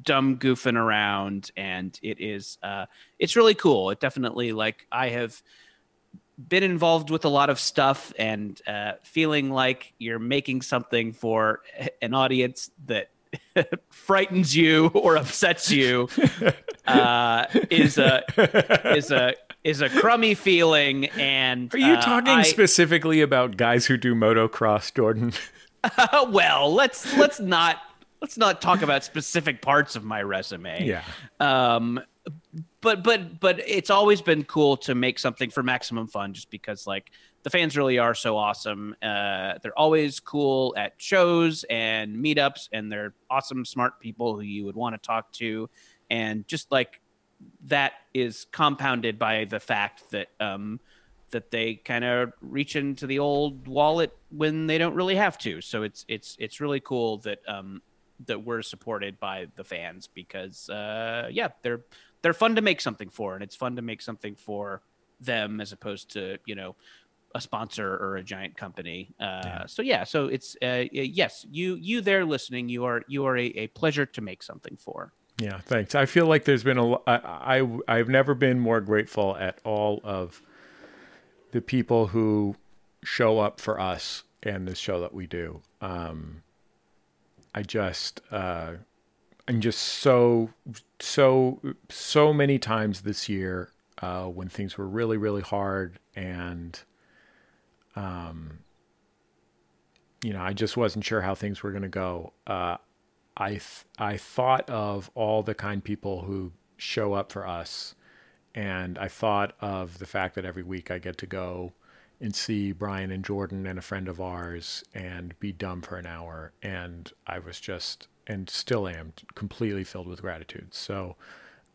dumb goofing around, and it is uh, it's really cool. It definitely like I have been involved with a lot of stuff and uh, feeling like you're making something for an audience that frightens you or upsets you uh, is a is a is a crummy feeling. And Are you uh, talking I- specifically about guys who do motocross, Jordan? well, let's let's not let's not talk about specific parts of my resume. Yeah. Um, but but but it's always been cool to make something for maximum fun, just because like the fans really are so awesome. Uh, they're always cool at shows and meetups, and they're awesome, smart people who you would want to talk to, and just like that is compounded by the fact that um, that they kind of reach into the old wallet when they don't really have to. So it's it's it's really cool that um, that we're supported by the fans because uh, yeah, they're they're fun to make something for, and it's fun to make something for them as opposed to you know a sponsor or a giant company. Uh, So yeah, so it's uh, yes, you you there listening, you are you are a, a pleasure to make something for. Yeah, thanks. I feel like there's been a. I, I I've never been more grateful at all of the people who show up for us and the show that we do. Um, I just uh, I'm just so so so many times this year uh, when things were really really hard and um, you know I just wasn't sure how things were going to go. Uh, I th- I thought of all the kind people who show up for us, and I thought of the fact that every week I get to go and see Brian and Jordan and a friend of ours and be dumb for an hour, and I was just and still am completely filled with gratitude. So,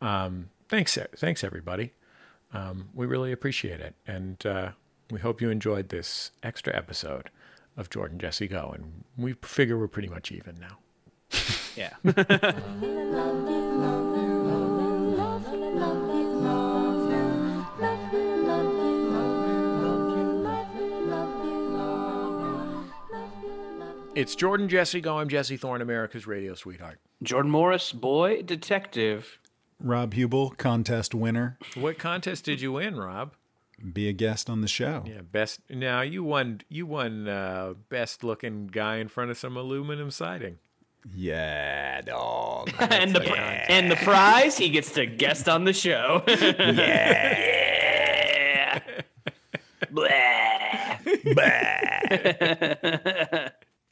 um, thanks, thanks everybody. Um, we really appreciate it, and uh, we hope you enjoyed this extra episode of Jordan Jesse Go, and we figure we're pretty much even now. Yeah. It's Jordan Jesse Go. I'm Jesse Thorne, America's radio sweetheart. Jordan Morris, boy detective. Rob Huebel, contest winner. What contest did you win, Rob? Be a guest on the show. Yeah, best. Now you won. You won uh, best looking guy in front of some aluminum siding. Yeah, dog. and the and the prize, he gets to guest on the show. yeah. Blah.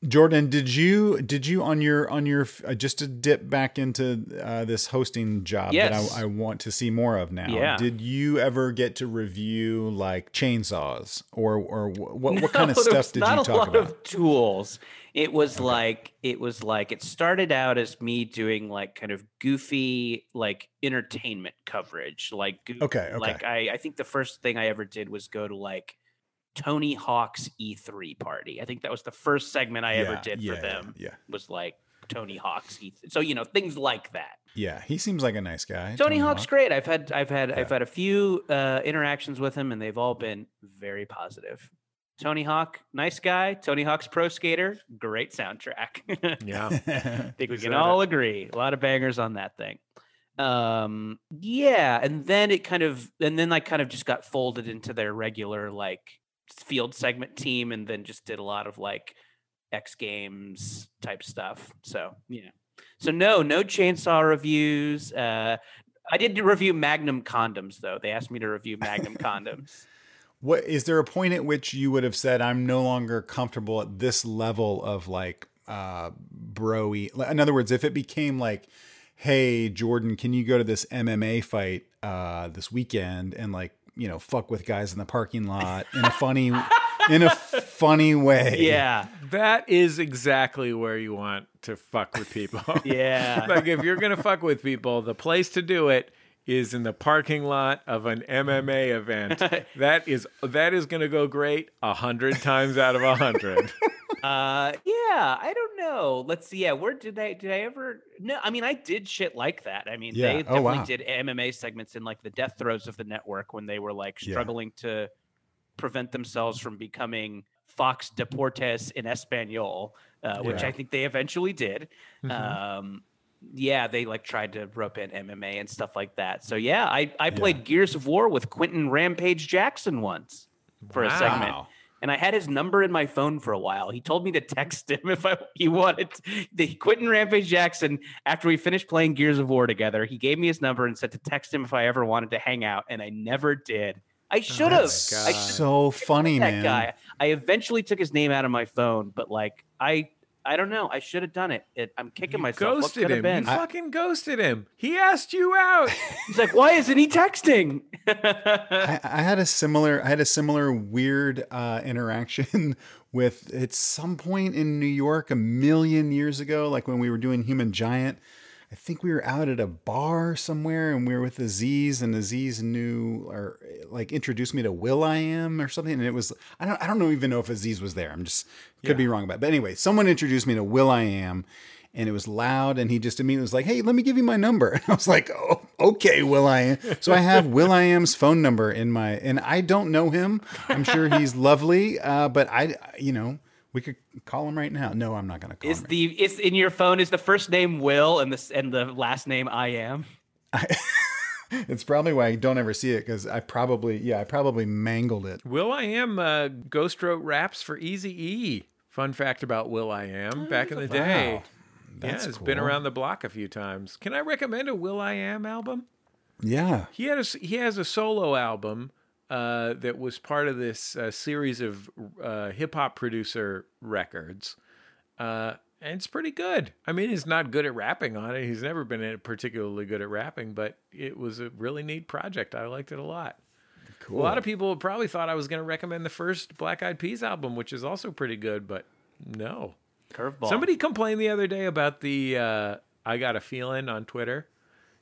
Jordan, did you did you on your on your uh, just to dip back into uh, this hosting job Yes. that I, I want to see more of now? Yeah. Did you ever get to review like chainsaws or or wh- what what kind of No, there stuff was did not you a talk lot about? of tools. It was like it was like it started out as me doing like kind of goofy like entertainment coverage. Like goo- Okay, okay. like I I think the first thing I ever did was go to like Tony Hawk's E3 party. I think that was the first segment I ever did yeah, for them. yeah. Was like Tony Hawk's E3. So you know things like that. Yeah, he seems like a nice guy. Tony Hawk's Hawk. great. I've had I've had I've had a few uh, interactions with him, and they've all been very positive. Tony Hawk, nice guy. Tony Hawk's Pro Skater, great soundtrack. Yeah. I think we can that all agree. A lot of bangers on that thing. Um, yeah, and then it kind of, and then I kind of just got folded into their regular like field segment team, and then just did a lot of like X Games type stuff. So yeah, so no, no chainsaw reviews. Uh, I did review Magnum condoms though. They asked me to review Magnum condoms. What is there a point at which you would have said I'm no longer comfortable at this level of like uh broy? In other words, if it became like, hey Jordan, can you go to this MMA fight uh this weekend and like you know fuck with guys in the parking lot in a funny in a funny way? Yeah, That is exactly where you want to fuck with people. yeah. like if you're gonna fuck with people, the place to do it is in the parking lot of an MMA event. that is that is gonna go great a hundred times out of a hundred. Uh, yeah, I don't know. Let's see. Yeah, where did I did I ever? No, I mean I did shit like that. I mean Yeah. they Oh, definitely wow. did MMA segments in like the death throes of the network when they were like Yeah. struggling to prevent themselves from becoming Fox Deportes in Espanol, uh, which Yeah. I think they eventually did. Mm-hmm. Um, yeah, they like tried to rope in MMA and stuff like that. So yeah, I I played Gears of War with Quinton Rampage Jackson once for a segment Wow. And I had his number in my phone for a while. He told me to text him if I he wanted the Quinton Rampage Jackson after we finished playing Gears of War together. He gave me his number and said to text him if I ever wanted to hang out, and I never did. I oh should have. That's I God. should So funny, that man. guy. I eventually took his name out of my phone, but like I I don't know. I should have done it. it I'm kicking myself. What ghosted him. been? You fucking ghosted him. He asked you out. He's like, why isn't he texting? I, I had a similar I had a similar weird uh, interaction with at some point in New York a million years ago, like when we were doing Human Giant. I think we were out at a bar somewhere and we were with Aziz and Aziz knew or like introduced me to Will I Am or something. And it was I don't I don't know even know if Aziz was there. I'm just could be wrong about it. But anyway, someone introduced me to Will I Am and it was loud and he just immediately was like, Hey, let me give you my number. And I was like, Oh, okay, Will I Am. So I have Will I Am's phone number in my and I don't know him. I'm sure he's lovely. Uh, but I you know, we could call him right now. No, I'm not gonna call is him. the is in your phone is the first name Will and the and the last name I am? It's probably why I don't ever see it because I probably, yeah, I probably mangled it. Will I Am uh, ghost wrote raps for Easy E. Fun fact about Will I Am back in the day. Wow. yeah, That's it's been around the block a few times. Can I recommend a Will I Am album? Yeah. He had a, s- he has a solo album uh, that was part of this uh, series of uh, hip hop producer records, uh, and it's pretty good. I mean, he's not good at rapping on it. He's never been particularly good at rapping, but it was a really neat project. I liked it a lot. Cool. A lot of people probably thought I was going to recommend the first Black Eyed Peas album, which is also pretty good, but no. Curveball. Somebody complained the other day about the uh, I Gotta Feeling on Twitter,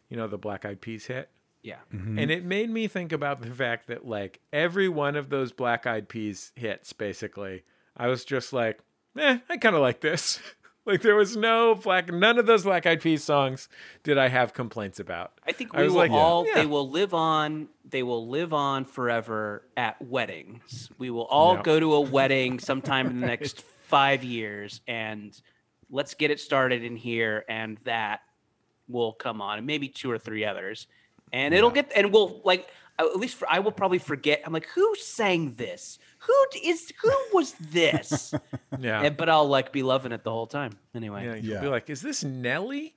you know, the Black Eyed Peas hit. Yeah. And it made me think about the fact that, like, every one of those Black Eyed Peas hits, basically, I was just like, eh, I kind of like this. Like there was no black, none of those Black Eyed Peas songs did I have complaints about. I think I we was will like, all Yeah. they will live on they will live on forever at weddings. We will all Yeah. go to a wedding sometime in the next 5 years and let's get it started in here and that will come on and maybe two or three others. And it'll get and we'll like uh, at least for, I will probably forget. I'm like, who sang this? Who is who was this? Yeah, And- but I'll like be loving it the whole time. Anyway, yeah. You'll Yeah. be like, is this Nelly?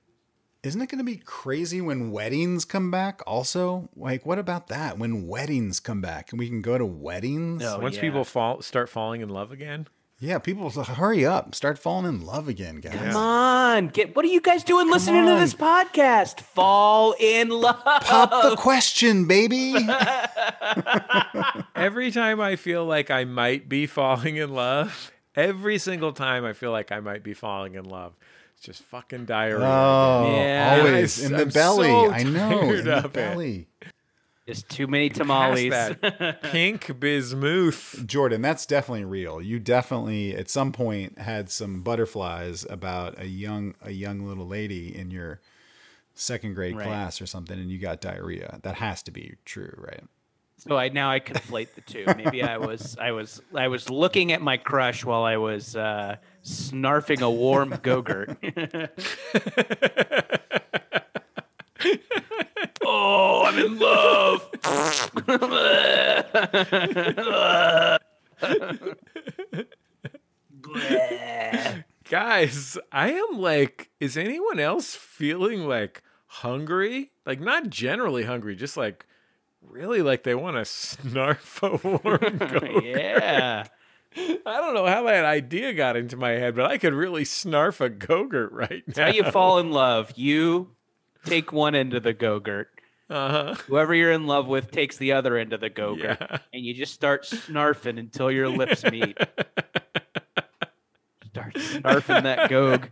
Isn't it going to be crazy when weddings come back? Also, like, what about that? When weddings come back and we can go to weddings? No. Oh, Once yeah. people fall, start falling in love again. Yeah, people so hurry up, start falling in love again, guys. Come on, get what are you guys doing listening to this podcast? Fall in love. Pop the question, baby. Every time I feel like I might be falling in love, every single time I feel like I might be falling in love, it's just fucking diarrhea. Oh, Yeah. always I- in the I'm belly. so I know, tired in the of it. Belly. Just too many tamales. that pink bismuth. Jordan, that's definitely real. You definitely at some point had some butterflies about a young a young little lady in your second grade Right. class or something and you got diarrhea. That has to be true, right? so I now I conflate the two. Maybe I was I was I was looking at my crush while I was uh, snarfing a warm gogurt. oh, I'm in love. Guys, I am like, is anyone else feeling like hungry? Like, not generally hungry, just like really like they want to snarf a warm goat. yeah. I don't know how that idea got into my head, but I could really snarf a gogurt right now. How you fall in love? You take one end of the gogurt. Uh-huh. Whoever you're in love with takes the other end of the gogurt, Yeah. and you just start snarfing until your lips meet. start snarfing that gog.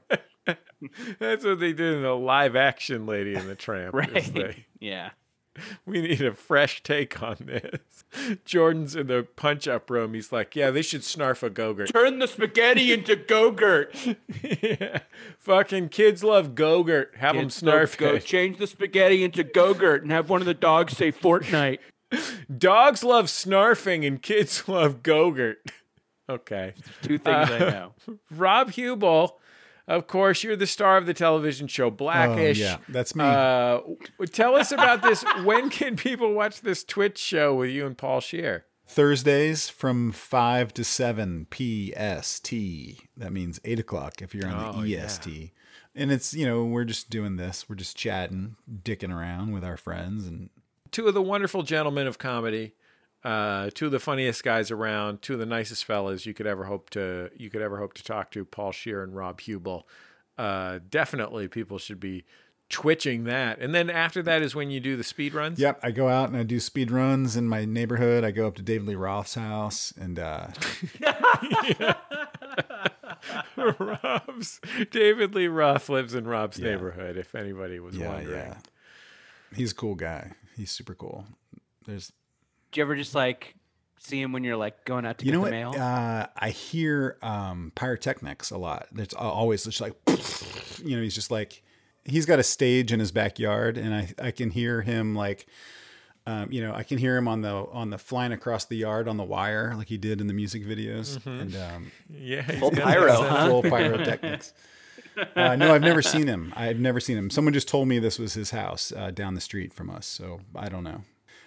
That's what they did in the live action Lady and the Tramp. Right. they- Yeah. we need a fresh take on this. Jordan's in the punch up room. He's like, yeah, they should snarf a gogurt. Turn the spaghetti into gogurt. yeah. Fucking kids love gogurt. Have them snarf Go change the spaghetti into gogurt and have one of the dogs say Fortnite. Dogs love snarfing and kids love gogurt. Okay. Two things I Uh, know. Rob Huebel, of course, you're the star of the television show Black-ish. Oh, yeah, that's me. Uh, tell us about this. when can people watch this Twitch show with you and Paul Scheer? Thursdays from five to seven PST. That means eight o'clock if you're on Oh, the yeah. EST. And it's you know we're just doing this. We're just chatting, dicking around with our friends, and Two of the wonderful gentlemen of comedy, uh, two of the funniest guys around, two of the nicest fellas you could ever hope to you could ever hope to talk to, Paul Scheer and Rob Huebel. Uh, definitely, people should be twitching that. And then after that is when you do the speed runs. Yep, I go out and I do speed runs in my neighborhood. I go up to David Lee Roth's house and uh, Rob's David Lee Roth lives in Rob's Yeah. neighborhood. If anybody was yeah, wondering, yeah. He's a cool guy. He's super cool. There's Do you ever just like see him when you're like going out to you get know the what? mail? Uh, I hear um, pyrotechnics a lot. There's always just like, you know, he's just like, he's got a stage in his backyard, and I I can hear him like, um, you know, I can hear him on the on the flying across the yard on the wire like he did in the music videos, Mm-hmm. and um, yeah, Full pyro, huh? full pyrotechnics. Uh, no, I've never seen him. I've never seen him. Someone just told me this was his house uh, down the street from us, so I don't know.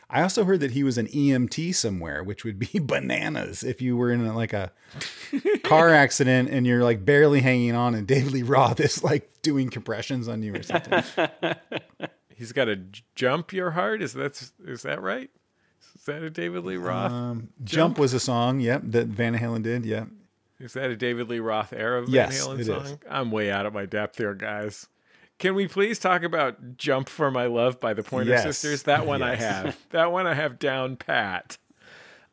I also heard that he was an EMT somewhere, which would be bananas if you were in a, like a car accident and you're like barely hanging on, and David Lee Roth is like doing compressions on you or something. He's got to jump your heart. Is that is that right? Is that a David Lee Roth? Um, Jump was a song, yep, that Van Halen did, yep. is that a David Lee Roth era Van Yes, Halen it song? is. I'm way out of my depth here, guys. Can we please talk about "Jump for My Love" by the Pointer Yes. Sisters? That one I have. that one I have down pat.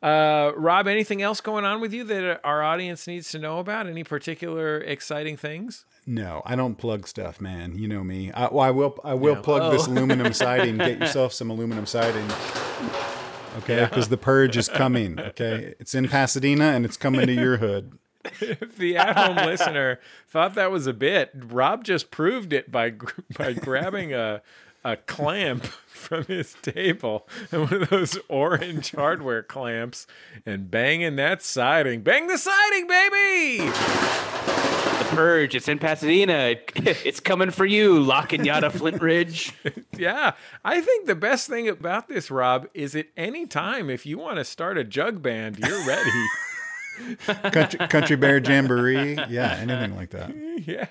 Uh, Rob, anything else going on with you that our audience needs to know about? Any particular exciting things? No, I don't plug stuff, man. You know me. I, well, I will. I will Yeah. plug this Oh. aluminum siding. Get yourself some aluminum siding. Okay, because the purge is coming. Okay, it's in Pasadena and it's coming to your hood. If the at-home listener thought that was a bit, Rob just proved it by by grabbing a a clamp from his table and one of those orange hardware clamps and banging that siding. Bang the siding, baby! The Purge. It's in Pasadena. It's coming for you, La Cañada Flintridge. Yeah, I think the best thing about this, Rob, is at any time if you want to start a jug band, you're ready. country, country Bear Jamboree. Yeah, anything like that. yeah,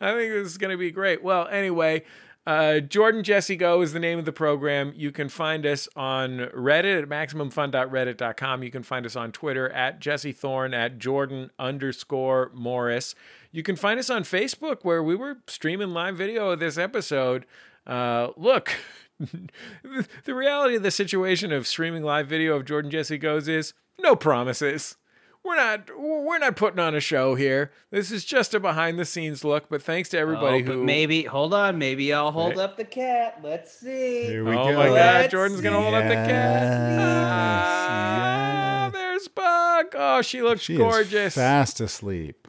I think this is going to be great. Well, anyway, uh, Jordan Jesse Go is the name of the program. You can find us on Reddit at maximumfun.reddit.com. You can find us on Twitter at Jesse Thorne at Jordan underscore Morris. You can find us on Facebook where we were streaming live video of this episode. Uh, look, the reality of the situation of streaming live video of Jordan Jesse Goes is no promises. We're not we're not putting on a show here. This is just a behind the scenes look, but thanks to everybody Oh, who maybe, hold on. Maybe I'll hold Right. up the cat. Let's see. Here we Oh go. my Let's Jordan's gonna hold up the cat. Yes, Ah, yes. there's Bug. Oh, she looks She gorgeous. is fast asleep.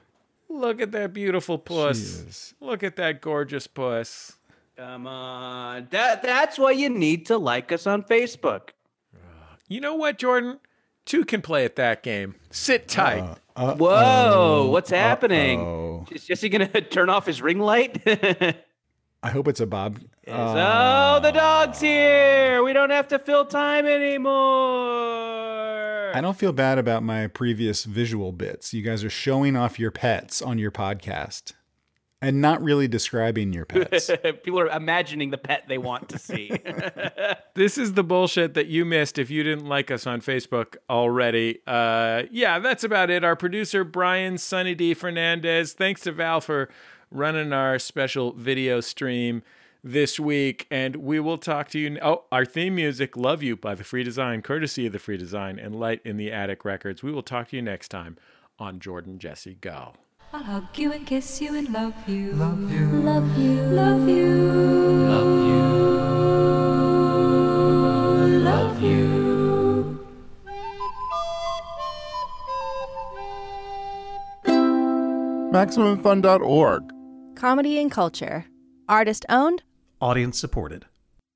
Look at that beautiful puss. She is. Look at that gorgeous puss. Come on. That that's why you need to like us on Facebook. You know what, Jordan? Two can play at that game. Sit tight. Uh, Whoa, what's happening? uh-oh. Is Jesse gonna turn off his ring light? I hope it's a Bob. oh, the dog's here. We don't have to fill time anymore. I don't feel bad about my previous visual bits. You guys are showing off your pets on your podcast and not really describing your pets. People are imagining the pet they want to see. this is the bullshit that you missed if you didn't like us on Facebook already. Uh, yeah, that's about it. Our producer, Brian Sunny D. Fernandez. Thanks to Val for running our special video stream this week. And we will talk to you. Oh, our theme music, Love You by The Free Design, courtesy of The Free Design and Light in the Attic Records. We will talk to you next time on Jordan Jesse Go. I'll hug you and kiss you and love you. Love you. Love you. Love you. Love you. Love you. MaximumFun.org. Comedy and culture. Artist owned, Audience supported.